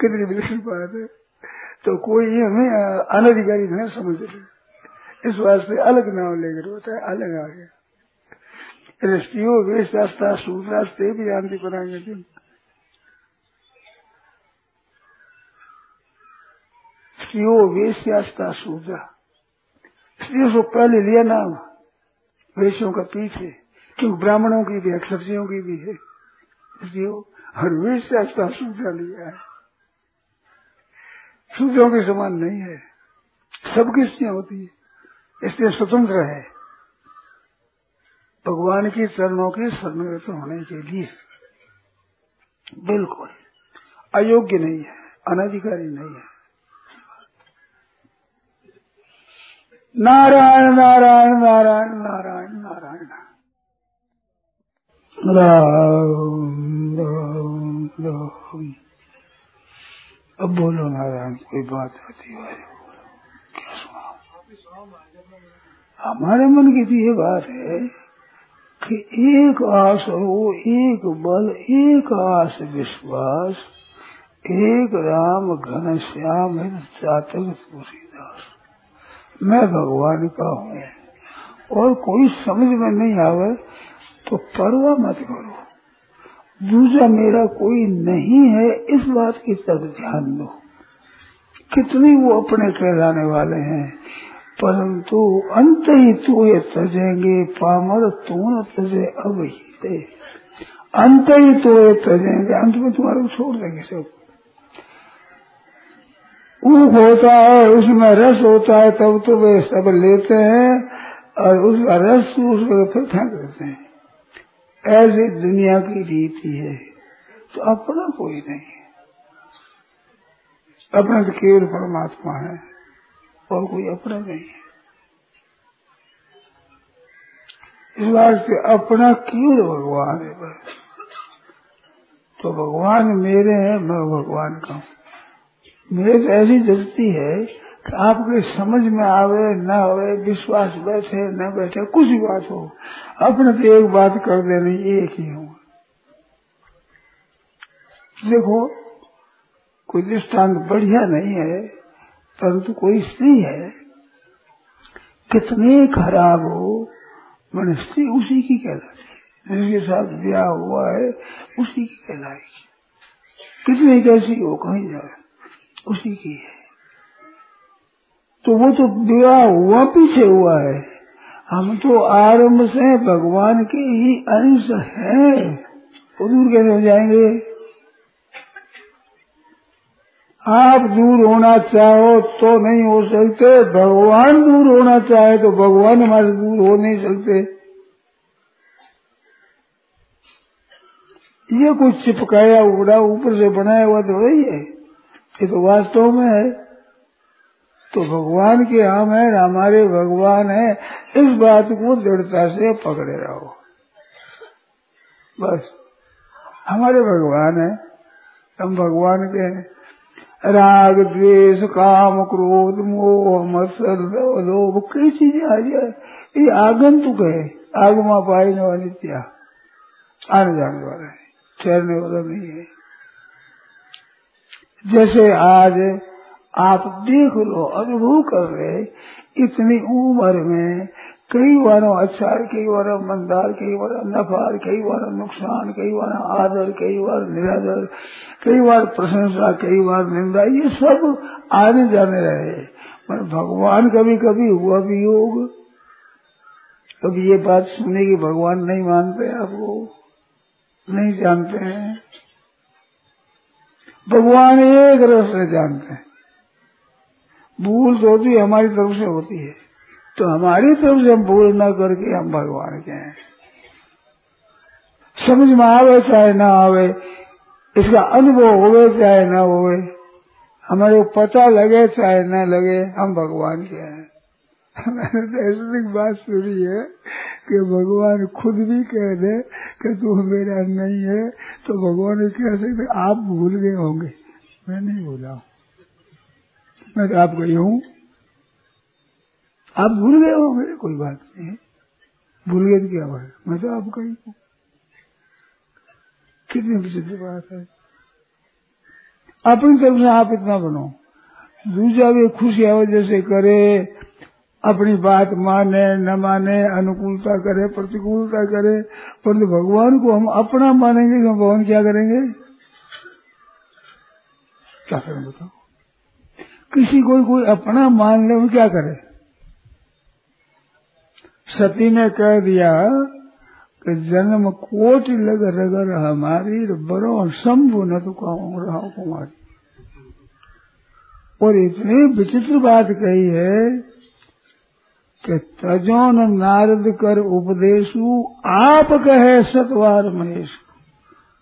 Speaker 1: कितनी विलक्षण बात है तो कोई हमें अनधिकारी नहीं समझ रहे। इस वास्ते अलग नाम लेकर होता है अलग आ गया। रस्तियों वेश रास्ता सूत्रास्ते भी जानती बनाएँगे स्त्रियों वेश्यास्ता सूजा स्त्रियों को पहले लिया नाम वेश्यों का पीछे क्योंकि ब्राह्मणों की भी है क्षत्रियों की भी है स्त्रियों और वेश्यास्ता सूजा लिया है सूजों के समान नहीं है सबकी स्त्रियाँ होती है इसलिए स्वतंत्र है भगवान के चरणों के शरणगत होने के लिए बिल्कुल अयोग्य नहीं है अनधिकारी नहीं है नारायण नारायण नारायण नारायण नारायण। राम राम राम अब बोलो नारायण, कोई बात आती है। हमारे मन की तो ये बात है कि एक आस हो, एक बल, एक आस विश्वास, एक राम, घन, श्याम चातक तुलसीदास। मैं भगवान का हूँ। और कोई समझ में नहीं आवे तो परवा मत करो। दूसरा, मेरा कोई नहीं है, इस बात की तरफ़ ध्यान दो। कितने वो अपने कहलाने वाले हैं। परंतु अंत ही तू ये तजेंगे, पामर तू न तजे अब ही अंत ही तो ये तजेंगे, अंत में तुम्हारे को छोड़ देंगे सब। ऊख होता है, उसमें रस होता है, तब तो वे सब लेते हैं और उसका रस उसको फिर फेंक देते हैं। ऐसी दुनिया की रीति है। तो अपना कोई नहीं अपना तो केवल परमात्मा है और कोई अपना नहीं है। इस वास्ते अपना केवल भगवान है बस। तो भगवान मेरे हैं, मैं भगवान का हूँ। मेरे तो ऐसी जजती है कि आपके समझ में आवे, न आवे, विश्वास बैठे, न बैठे, कुछ भी बात हो, अपने से एक बात कर देनी, एक ही हूँ। देखो, कोई दृष्टांत बढ़िया नहीं है, परंतु कोई स्त्री है, कितने खराब हो, मैंने स्त्री उसी की कहलाती है। जिसके साथ ब्याह हुआ है, उसी की कहलाएगी। कितनी कैसी हो, कहीं जाए। उसी की है। तो वो तो विवाह हुआ, पीछे हुआ है। हम तो आरंभ से भगवान के ही अंश हैं। तो दूर कैसे हो जाएँगे? आप दूर होना चाहो तो नहीं हो सकते। भगवान दूर होना चाहे तो भगवान हमारे दूर हो नहीं सकते। ये कुछ चिपकाया उड़ा ऊपर से बनाया हुआ तो वही है। ये तो वास्तव में है। तो भगवान के हम है, हमारे भगवान है। इस बात को दृढ़ता से पकड़े रहो। बस। हमारे भगवान है। हम भगवान के हैं। राग, द्वेष, काम, क्रोध, मोह मत्सर लोभ, कई चीज़ें आ जाए ये आगंतुक है। आगमा पाने वाली क्या आने जाने वाला है। ठहरने वाला नहीं है। जैसे आज आप देख लो, अनुभव कर रहे इतनी उम्र में कई बार अच्छा कई बार मंदार, कई बार नफार, कई बार नुकसान, कई बार आदर, कई बार निरादर, कई बार प्रशंसा, कई बार निंदा, ये सब आने जाने रहे पर भगवान कभी कभी हुआ भी योग। कभी ये बात सुनने की भगवान नहीं मानते आपको, नहीं जानते हैं। भगवान एक रस से जानते हैं। भूल तो होती है, हमारी तरफ़ से होती है। तो हमारी तरफ़ से हम भूल न करके हम भगवान के हैं। समझ में आवे चाहे ना आवे, इसका अनुभव होवे चाहे ना होवे, हमारे पता लगे चाहे ना लगे, हम भगवान के हैं। मैंने तो ऐसी बात सुनी है कि भगवान खुद भी कह दे कि तू मेरा नहीं है तो भगवान कह सकते आप भूल गए होंगे। मैं नहीं भूला। मैं तो आप गई हूँ। आप भूल गए होंगे, कोई बात नहीं। भूल गए तो क्या बात मैं तो आप ही हूँ। कितनी विचित्र बात है। अपनी तरफ़ से आप इतना बनो। दूसरा भी खुशी वजह से करे अपनी बात माने, न माने, अनुकूलता करे, प्रतिकूलता करे, परंतु भगवान को हम अपना मानेंगे कि भगवान क्या करेंगे? क्या करें बताओ? किसी को कोई अपना मान ले क्या करे? सती ने कह दिया कि जन्म कोट लग रगर हमारी, बरो शंभु न तो कहूँ, रहा कुमारी। और इतनी विचित्र बात कही है कि तजोन नारद कर उपदेशु, आप कहे सतवार महेश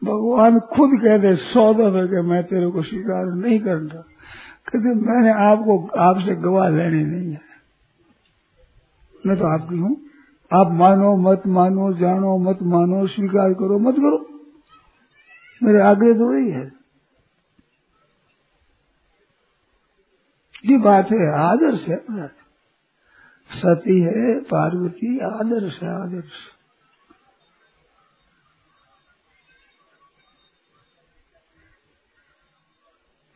Speaker 1: भगवान खुद कह दे सौ दफे के मैं तेरे को स्वीकार नहीं करता। कहते, मैंने आपको, आपसे गवाह लेनी नहीं है। मैं तो आपकी हूँ। आप मानो, मत मानो, जानो, मत मानो, स्वीकार करो, मत करो। मेरे आगे तो वही है। ये बात है, आदर्श है। सती है, पार्वती, आदर्श है, आदर्श।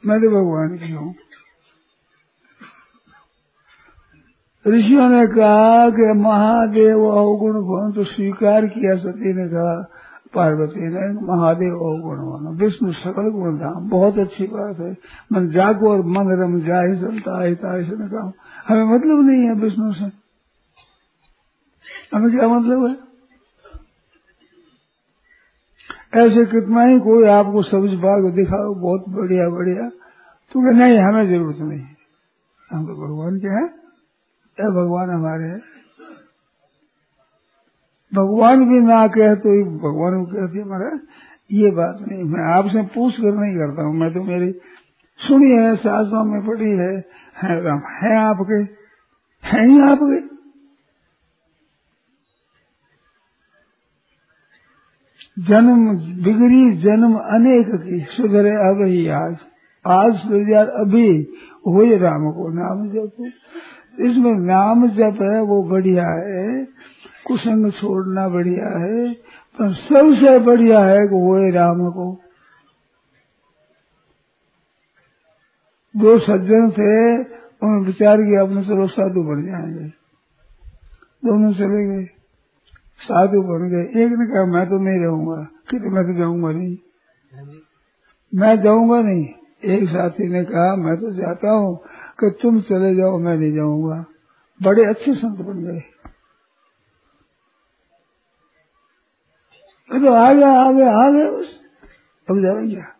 Speaker 1: मैं तो भगवान की हूँ। ऋषियों ने कहा कि महादेव अवगुण भवन तो स्वीकार किया सती ने कहा, पार्वती ने, महादेव अवगुण भवन, विष्णु सकल गुण धाम बहुत अच्छी बात है। मन जागो और मन रम जाए चलता है ऐसे ने कहा हमें मतलब नहीं है विष्णु से। हमें क्या मतलब है? ऐसे कितना ही कोई आपको सब्ज बाग दिखाओ, बहुत बढ़िया बढ़िया। तो नहीं, हमें ज़रूरत नहीं हम तो भगवान के हैं। भगवान हमारे हैं। भगवान भी ना कहे तो भगवान को कहती हमारा ये बात नहीं, मैं आपसे पूछ कर नहीं करता हूँ। मैं तो मेरी सुनी है शास्त्रों में पढ़ी है। है, राम है आपके? है ही आपके? जन्म बिगड़ी जन्म अनेक की। सुधरे अब ही आज। आज से अभी। हो राम को नाम जप। इसमें नाम जप है वो बढ़िया है। कुसंग छोड़ना बढ़िया है। पर सबसे बढ़िया है वो राम को दो सज्जन थे, उन्होंने विचार किया, अपने चलो साधु बन जाएँगे। दोनों चले गए। साधु बन गए। एक ने कहा, मैं तो नहीं रहूँगा। कि मैं तो जाऊँगा नहीं। मैं जाऊँगा नहीं। एक साथी ने कहा, मैं तो जाता हूँ। कि तुम चले जाओ, मैं नहीं जाऊँगा। बड़े अच्छे संत बन गए। तो आगे आगे आगे बस अब जाएँगे।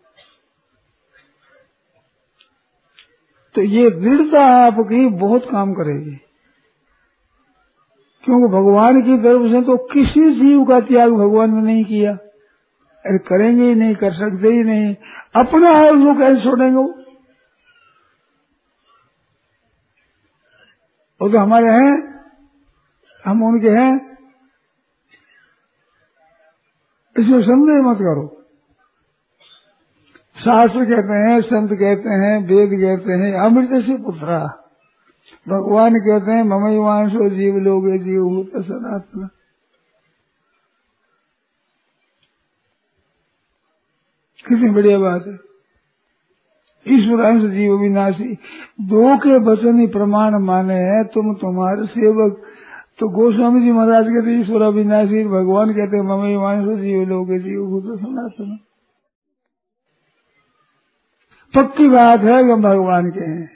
Speaker 1: तो ये दृढ़ता आपकी बहुत काम करेगी। क्योंकि भगवान की तरफ़ से तो किसी जीव का त्याग भगवान ने नहीं किया। अरे करेंगे ही नहीं, कर सकते ही नहीं। अपना है उसको कैसे छोड़ेंगे वो? वो तो हमारे हैं, हम उनके हैं। इसमें संदेह मत करो। शास्त्र कहते हैं, संत कहते हैं, वेद कहते हैं अमृत से पुत्रा। भगवान कहते हैं ममई वांशो जीव लोग जीव भूत सनातन। कितनी बढ़िया बात है। ईश्वर अंश जीव विनाशी। दो के वचन ही प्रमाण माने हैं, तुम तुम्हारे सेवक। तो गोस्वामी जी महाराज कहते ईश्वर अविनाशी। भगवान कहते हैं ममई वांशो जीव लोग जीव भूत सनातन। पक्की बात है कि हम भगवान के हैं।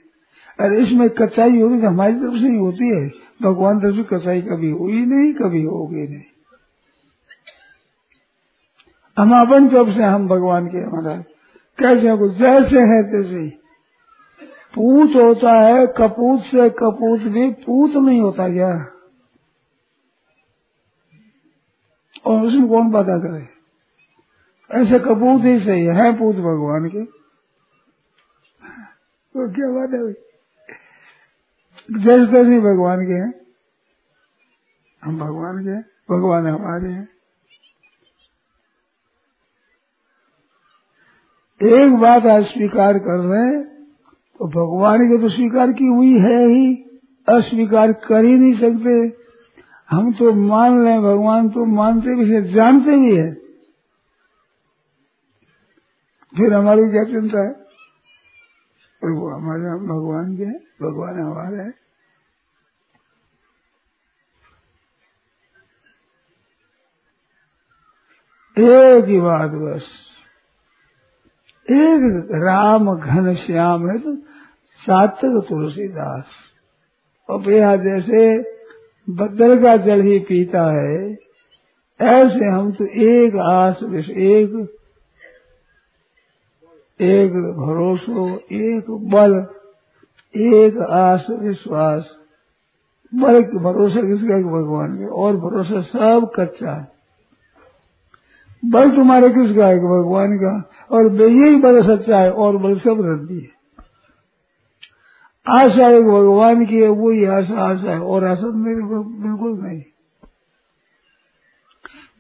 Speaker 1: अरे इसमें कचाई होगी तो हमारी तरफ़ से ही होती है। भगवान तरफ़ से कचाई कभी हुई नहीं, कभी होगी नहीं। हम अपन तरफ़ से हम भगवान के महाराज। कैसे हो? जैसे है तैसे पूत होता है, कपूत से कपूत भी पूत नहीं होता क्या? और उसमें कौन पता करे? ऐसे कपूत ही सही है पूत भगवान के। तो क्या बात है जैसे तैसे भगवान के हैं। हम भगवान के हैं, भगवान हमारे हैं। एक बात आज स्वीकार कर रहे हैं तो भगवान के तो स्वीकार की हुई है ही, अस्वीकार कर ही नहीं सकते। हम तो मान लें भगवान तो मानते भी है, जानते भी है। फिर हमारी क्या चिंता है? प्रभु हमारे भगवान के भगवान हमारे हैं। एक ही बात बस। एक राम घन श्याम है तो सातक तुलसीदास। और बेहा जैसे बदल का जल ही पीता है, ऐसे हम तो एक आस, एक एक भरोसो, एक बल, एक आस विश्वास। बल भरोसा किसका भगवान के? और भरोसा सब कच्चा है। बल तुम्हारे किसका है भगवान का? और यही बल सच्चा है, और बल सब रद्दी है। आशा एक भगवान की है वो ही आशा आशा है। और आशा मेरे बिल्कुल नहीं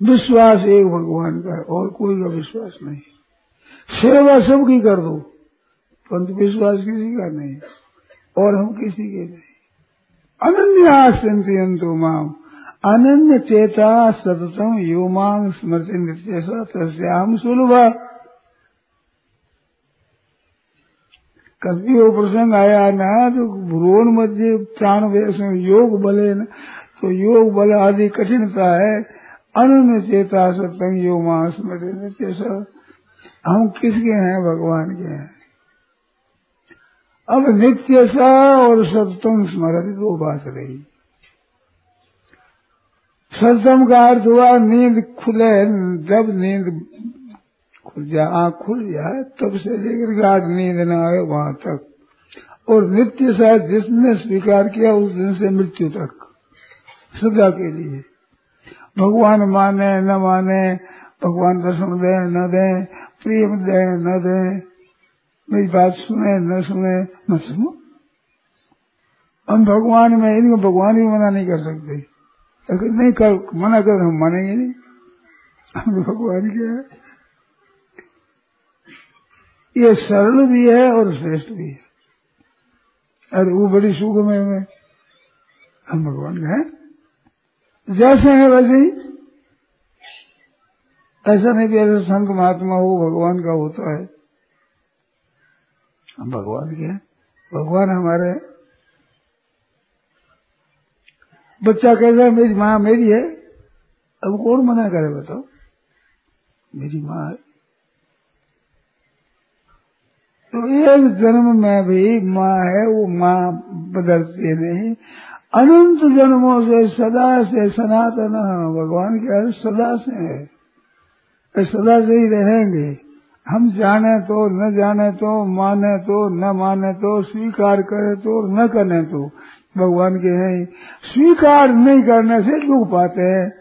Speaker 1: विश्वास एक भगवान का है, और कोई का विश्वास नहीं सेवा सबकी कर दो। परंतु विश्वास किसी का नहीं, और हम किसी के नहीं। अनन्या चिंतु माम। अनन्य चेता सततम यो मांग स्मृति नृत्य तस्याम सुलभ। कभी वो प्रसंग आया ना तो भ्रूण मध्य प्राण योग बले न तो योग बल आदि कठिनता है। अनन्य चेता सतम यो मांग स्मृति नृत्य हम किसके हैं? भगवान के हैं। अब नित्य सा और सत्यम स्मृति दो बात रही। सत्यम का अर्थ हुआ, नींद खुले, जब नींद खुल जाए आँख खुल जाए, तब से लेकर गाढ़ नींद न आए वहाँ तक। और नित्य सा जिसने स्वीकार किया, उस दिन से मृत्यु तक, सदा के लिए। भगवान माने, न माने, भगवान दर्शन दे, न दे प्रेम दे, न दे, मेरी बात सुने, न सुने, न सुनो। हम भगवान में इनको भगवान भी मना नहीं कर सकते। अगर नहीं कर, मना कर, हम मानेंगे नहीं। हम भगवान के है। ये सरल भी है और श्रेष्ठ भी है। अरे वो बड़ी सुख में हम भगवान हैं। जैसे है वैसे ही। ऐसा नहीं कि ऐसा संत महात्मा हो, भगवान का होता है। हम भगवान के भगवान हमारे बच्चा कहता है? मेरी माँ मेरी है। अब कौन मना करे बताओ? मेरी माँ है। तो एक जन्म में भी माँ है, वो माँ बदलती नहीं। अनंत जन्मों से सदा से सनातन भगवान के अर्थ सदा से है। सदा से ही रहेंगे। हम जाने तो न जाने तो माने तो न माने तो स्वीकार करे तो न करने तो। भगवान के हैं। स्वीकार नहीं करने से दुख पाते हैं।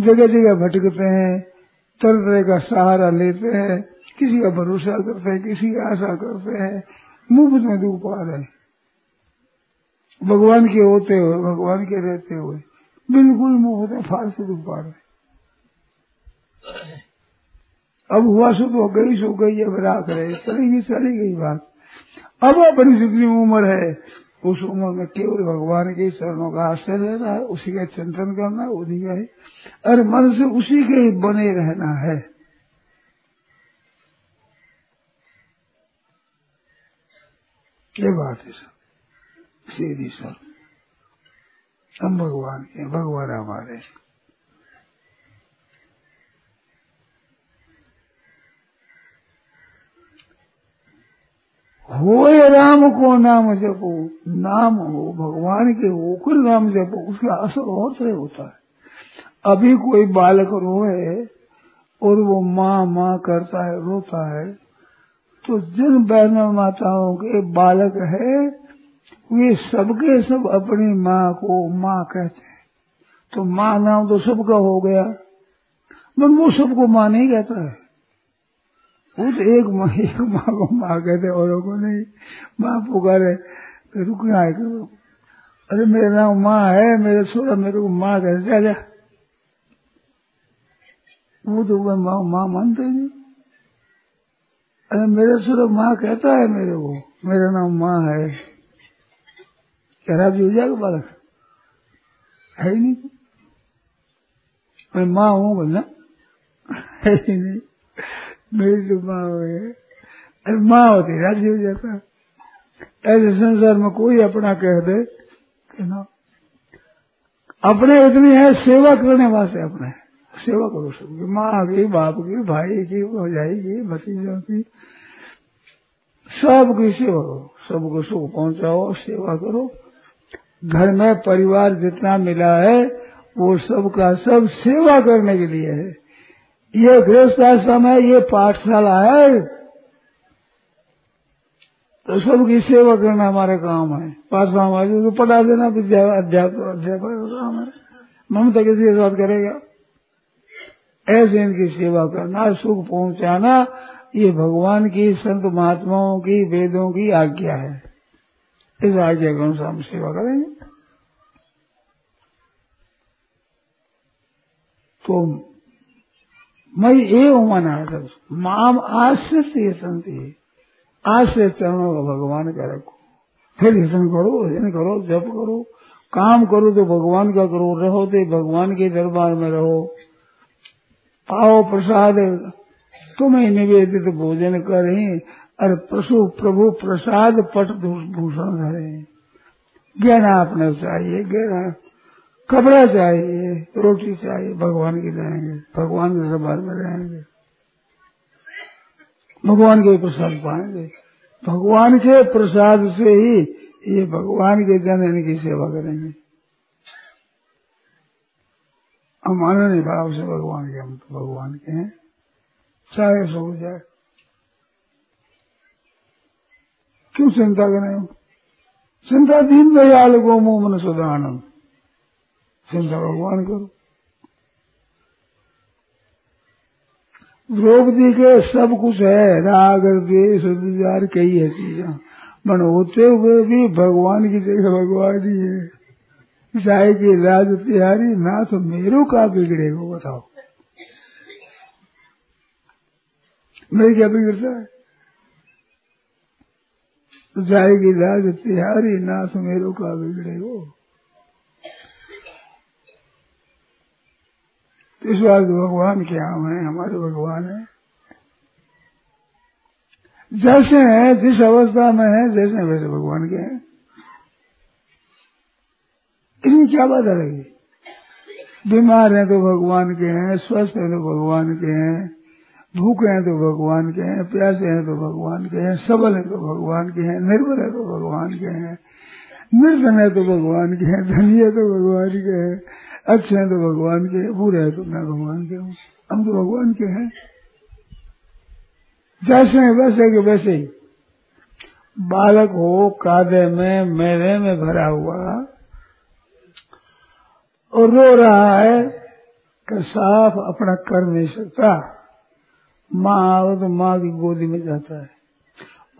Speaker 1: जगह जगह भटकते हैं। तरह तरह का सहारा लेते हैं। किसी का भरोसा करते हैं, किसी की आशा करते हैं। मुफ़्त में दुख पा रहे भगवान के होते हुए, भगवान के रहते हुए, बिल्कुल मुफ़्त में फालतू दुख पा रहे अब हुआ सो तो गई, सो गई अब राख रहे चली गई चली गई बात। अब अपनी जितनी उम्र है, उस उम्र में केवल भगवान के चरणों का आश्रय रहना है, उसी का चिंतन करना है उसी का ही। मन से उसी के ही बने रहना है। ये बात है सर सीधी सर। हम भगवान के भगवान हमारे हो। राम को नाम जपो, नाम हो, भगवान के हो होकर नाम जपो, उसका असर और से होता है। अभी कोई बालक रोए और वो माँ माँ करता है, रोता है तो जिन बहनों माताओं के बालक है, वे सबके सब अपनी माँ को माँ कहते हैं। तो माँ नाम तो सबका हो गया मन वो सबको माँ नहीं कहता है। तो एक माँ एक माँ को माँ कहते औरों को नहीं। माँ पुकारे तो रुकना है करो अरे, मेरा नाम माँ है, मेरे छोरा मेरे को माँ कहते, जा जा। वो तो मैं माँ माँ मानते नहीं। अरे, मेरे छोरा माँ कहता है मेरे को, मेरा नाम माँ है। क्या राज़ी हो जाएगा बालक? है ही नहीं। मैं माँ हूँ, बोलना। है ही नहीं। मेरी तो माँ हो। माँ होती, राज़ी हो जाता ऐसे संसार में कोई अपना कह दे कि ना, अपने इतनी है, सेवा करने वास्ते अपने सेवा करो सबकी, माँ की, बाप की, भाई की, भौजाई की, भतीजों की। सबकी सेवा करो, सबको सुख पहुंचाओ, सेवा करो। घर में परिवार जितना मिला है, वो सबका सब सेवा करने के लिए है। ये गृहस्थ आश्रम है, ये पाठशाला है। तो सबकी सेवा करना हमारे काम है। पाठशाला तो पढ़ा देना अध्यापक अध्यापक का काम है। ममता किसी के साथ करेगा। ऐसे इनकी सेवा करना, सुख पहुंचाना, ये भगवान की, संत महात्माओं की, वेदों की आज्ञा है। इस आज्ञा के अनुसार हम सेवा करेंगे। तो मई एव मनाथ माम आश्रित संति आश्रय चरणों का भगवान का रखो। फिर हिसन करो हिसन करो, जप करो। काम करो तो भगवान का करो। रहो तो भगवान के दरबार में रहो। पाओ प्रसाद। तुम्हें निवेदित भोजन करें अरे प्रसु प्रभु प्रसाद पट भूषण धरे। गहना अपने चाहिए, गहना। कपड़ा चाहिए, रोटी चाहिए, भगवान की रहेंगे, भगवान के दरबार में रहेंगे। भगवान के प्रसाद पाएँगे। भगवान के प्रसाद से ही ये भगवान के जन इनकी सेवा करेंगे। हम आनंद भाव से भगवान के हम तो भगवान के हैं। चाहे सो जाए। क्यों चिंता करें? चिंता दीन दयाल को मुँह मन सुधानंद चिंता भगवान करो द्रौपदी के सब कुछ है, राग, द्वेष, विचार, कई है चीजा। मन होते हुए भी भगवान की जगह भगवान ही है। चाहे की राज तिहारी ना तो मेरो का बिगड़ेगा बताओ। मेरे क्या बिगड़ता है? जाएगी राज तिहारी, नाथ मेरो का बिगड़े वो तो इस बात भगवान क्या है हमारे भगवान है जैसे हैं जिस अवस्था में है जैसे वैसे भगवान के हैं इसमें क्या बात अलग बीमार हैं तो भगवान के हैं स्वस्थ हैं तो भगवान के हैं भूखे हैं तो भगवान के हैं प्यासे हैं तो भगवान के हैं सबल है तो भगवान के हैं निर्बल है तो भगवान के हैं निर्धन है तो भगवान के हैं धनी है तो भगवान के हैं अच्छे हैं तो भगवान के बुरे है तो मैं भगवान के हम तो भगवान के हैं। जैसे हैं, वैसे के वैसे ही। बालक हो, कादे में, मेरे में भरा हुआ, और रो रहा है कि साफ़ अपना कर नहीं सकता। माँ आओ तो माँ की गोदी में जाता है।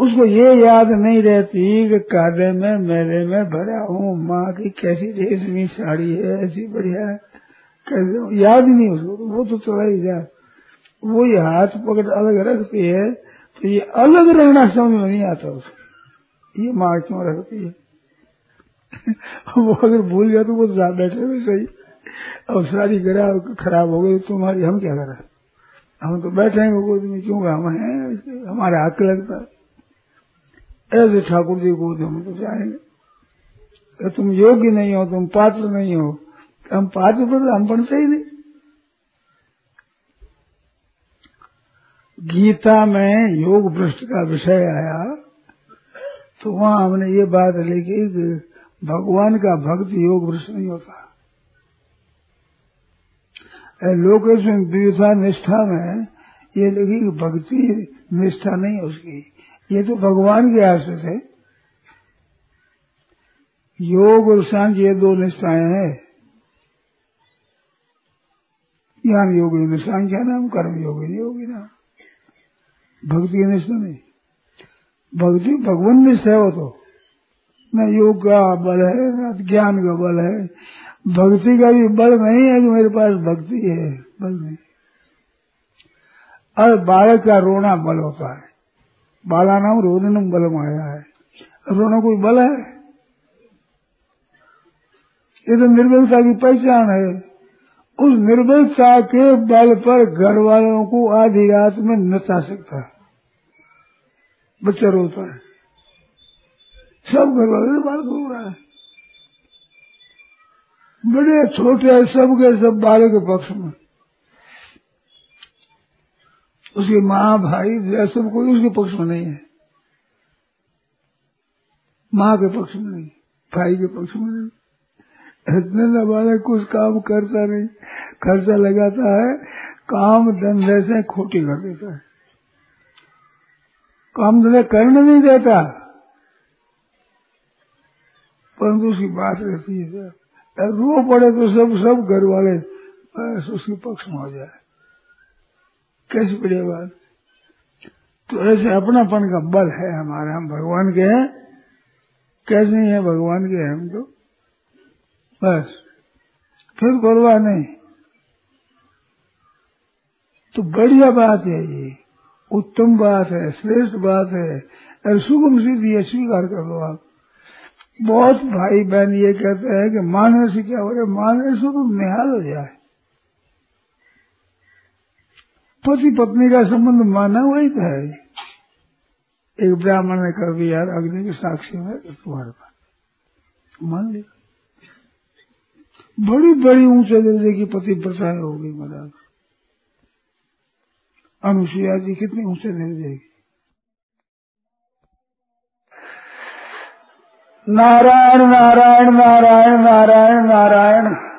Speaker 1: उसको ये याद नहीं रहती कि कादे में मेरे में भरा हूँ। माँ की कैसी रेशमी साड़ी है, ऐसी बढ़िया है। कैसे? याद ही नहीं उसको, वो तो चला ही जाए वो ये हाथ पकड़ अलग रखती है तो ये अलग रहना समझ में नहीं आता उसको। ये माँ क्यों रखती है? वो अगर भूल गया तो वो तो बैठे हुए सही। अब सारी गिरा खराब हो गई, तुम्हारी हम क्या करें? हम तो गोद में क्यों हम हैं? हमारे हक लगता है। ऐसे ठाकुर जी गोद हम तो जाएँगे। तुम योग्य नहीं हो, तुम पात्र नहीं हो, हम पात्र पर हम बनते ही नहीं। गीता में योग भ्रष्ट का विषय आया तो वहाँ हमने ये बात लिखी कि भगवान का भक्त योग भ्रष्ट नहीं होता। लोकेश निष्ठा में ये लिखी कि भक्ति निष्ठा नहीं उसकी। ये तो भगवान के आश्रित है, योग और सांख ये दो निष्ठाएँ हैं। ज्ञान योगी निष्ठा क्या नाम? कर्म योगी योगी नाम। भक्ति की निष्ठा नहीं। भक्ति, भगवान निष्ठा हो तो। न योग का बल है, न ज्ञान का बल है। भक्ति का भी बल नहीं है कि मेरे पास भक्ति है, बल नहीं। और बालक का रोना बल होता है। बाला नाम रोदनम बल आया है। रोना कोई बल है? ये तो निर्बलता की पहचान है। उस निर्बलता के बल पर घर वालों को आधी रात में नचा सकता है बच्चा रोता है। सब घर वाले बालक रो रहा है। बड़े छोटे सब सब बालक के पक्ष में। उसकी माँ, भाई सब कोई उसके पक्ष में नहीं है। माँ के पक्ष में नहीं, भाई के पक्ष में नहीं। इतने नाबालक कुछ काम करता नहीं, खर्चा लगाता है, काम धंधे से खोटी कर देता है। काम धंधे करने नहीं देता। परंतु उसकी बात रहती है रो पड़े तो सब सब घर वाले बस उसके पक्ष में हो जाए। कैसी बढ़िया बात? तो ऐसे अपनापन का बल है हमारे, हम भगवान के हैं। कैसे नहीं है भगवान के हम तो? बस। फिर परवाह नहीं। तो बढ़िया बात है ये। उत्तम बात है, श्रेष्ठ बात है। सुगम सीधी है, स्वीकार कर लो आप। बहुत भाई बहन ये कहते हैं कि मानने से क्या हो रहा है? मानने से तो निहाल हो जाए। पति पत्नी का संबंध माना हुआ ही तो है। एक ब्राह्मण ने कर दिया यार अग्नि के साक्षी में तुम्हारे पास। मान लिया। बड़ी बड़ी ऊँचे दर्जे की पति प्रसाद होगी महाराज। अनुसुईया जी कितने ऊँचे दर्जे की। नारायण नारायण नारायण नारायण नारायण।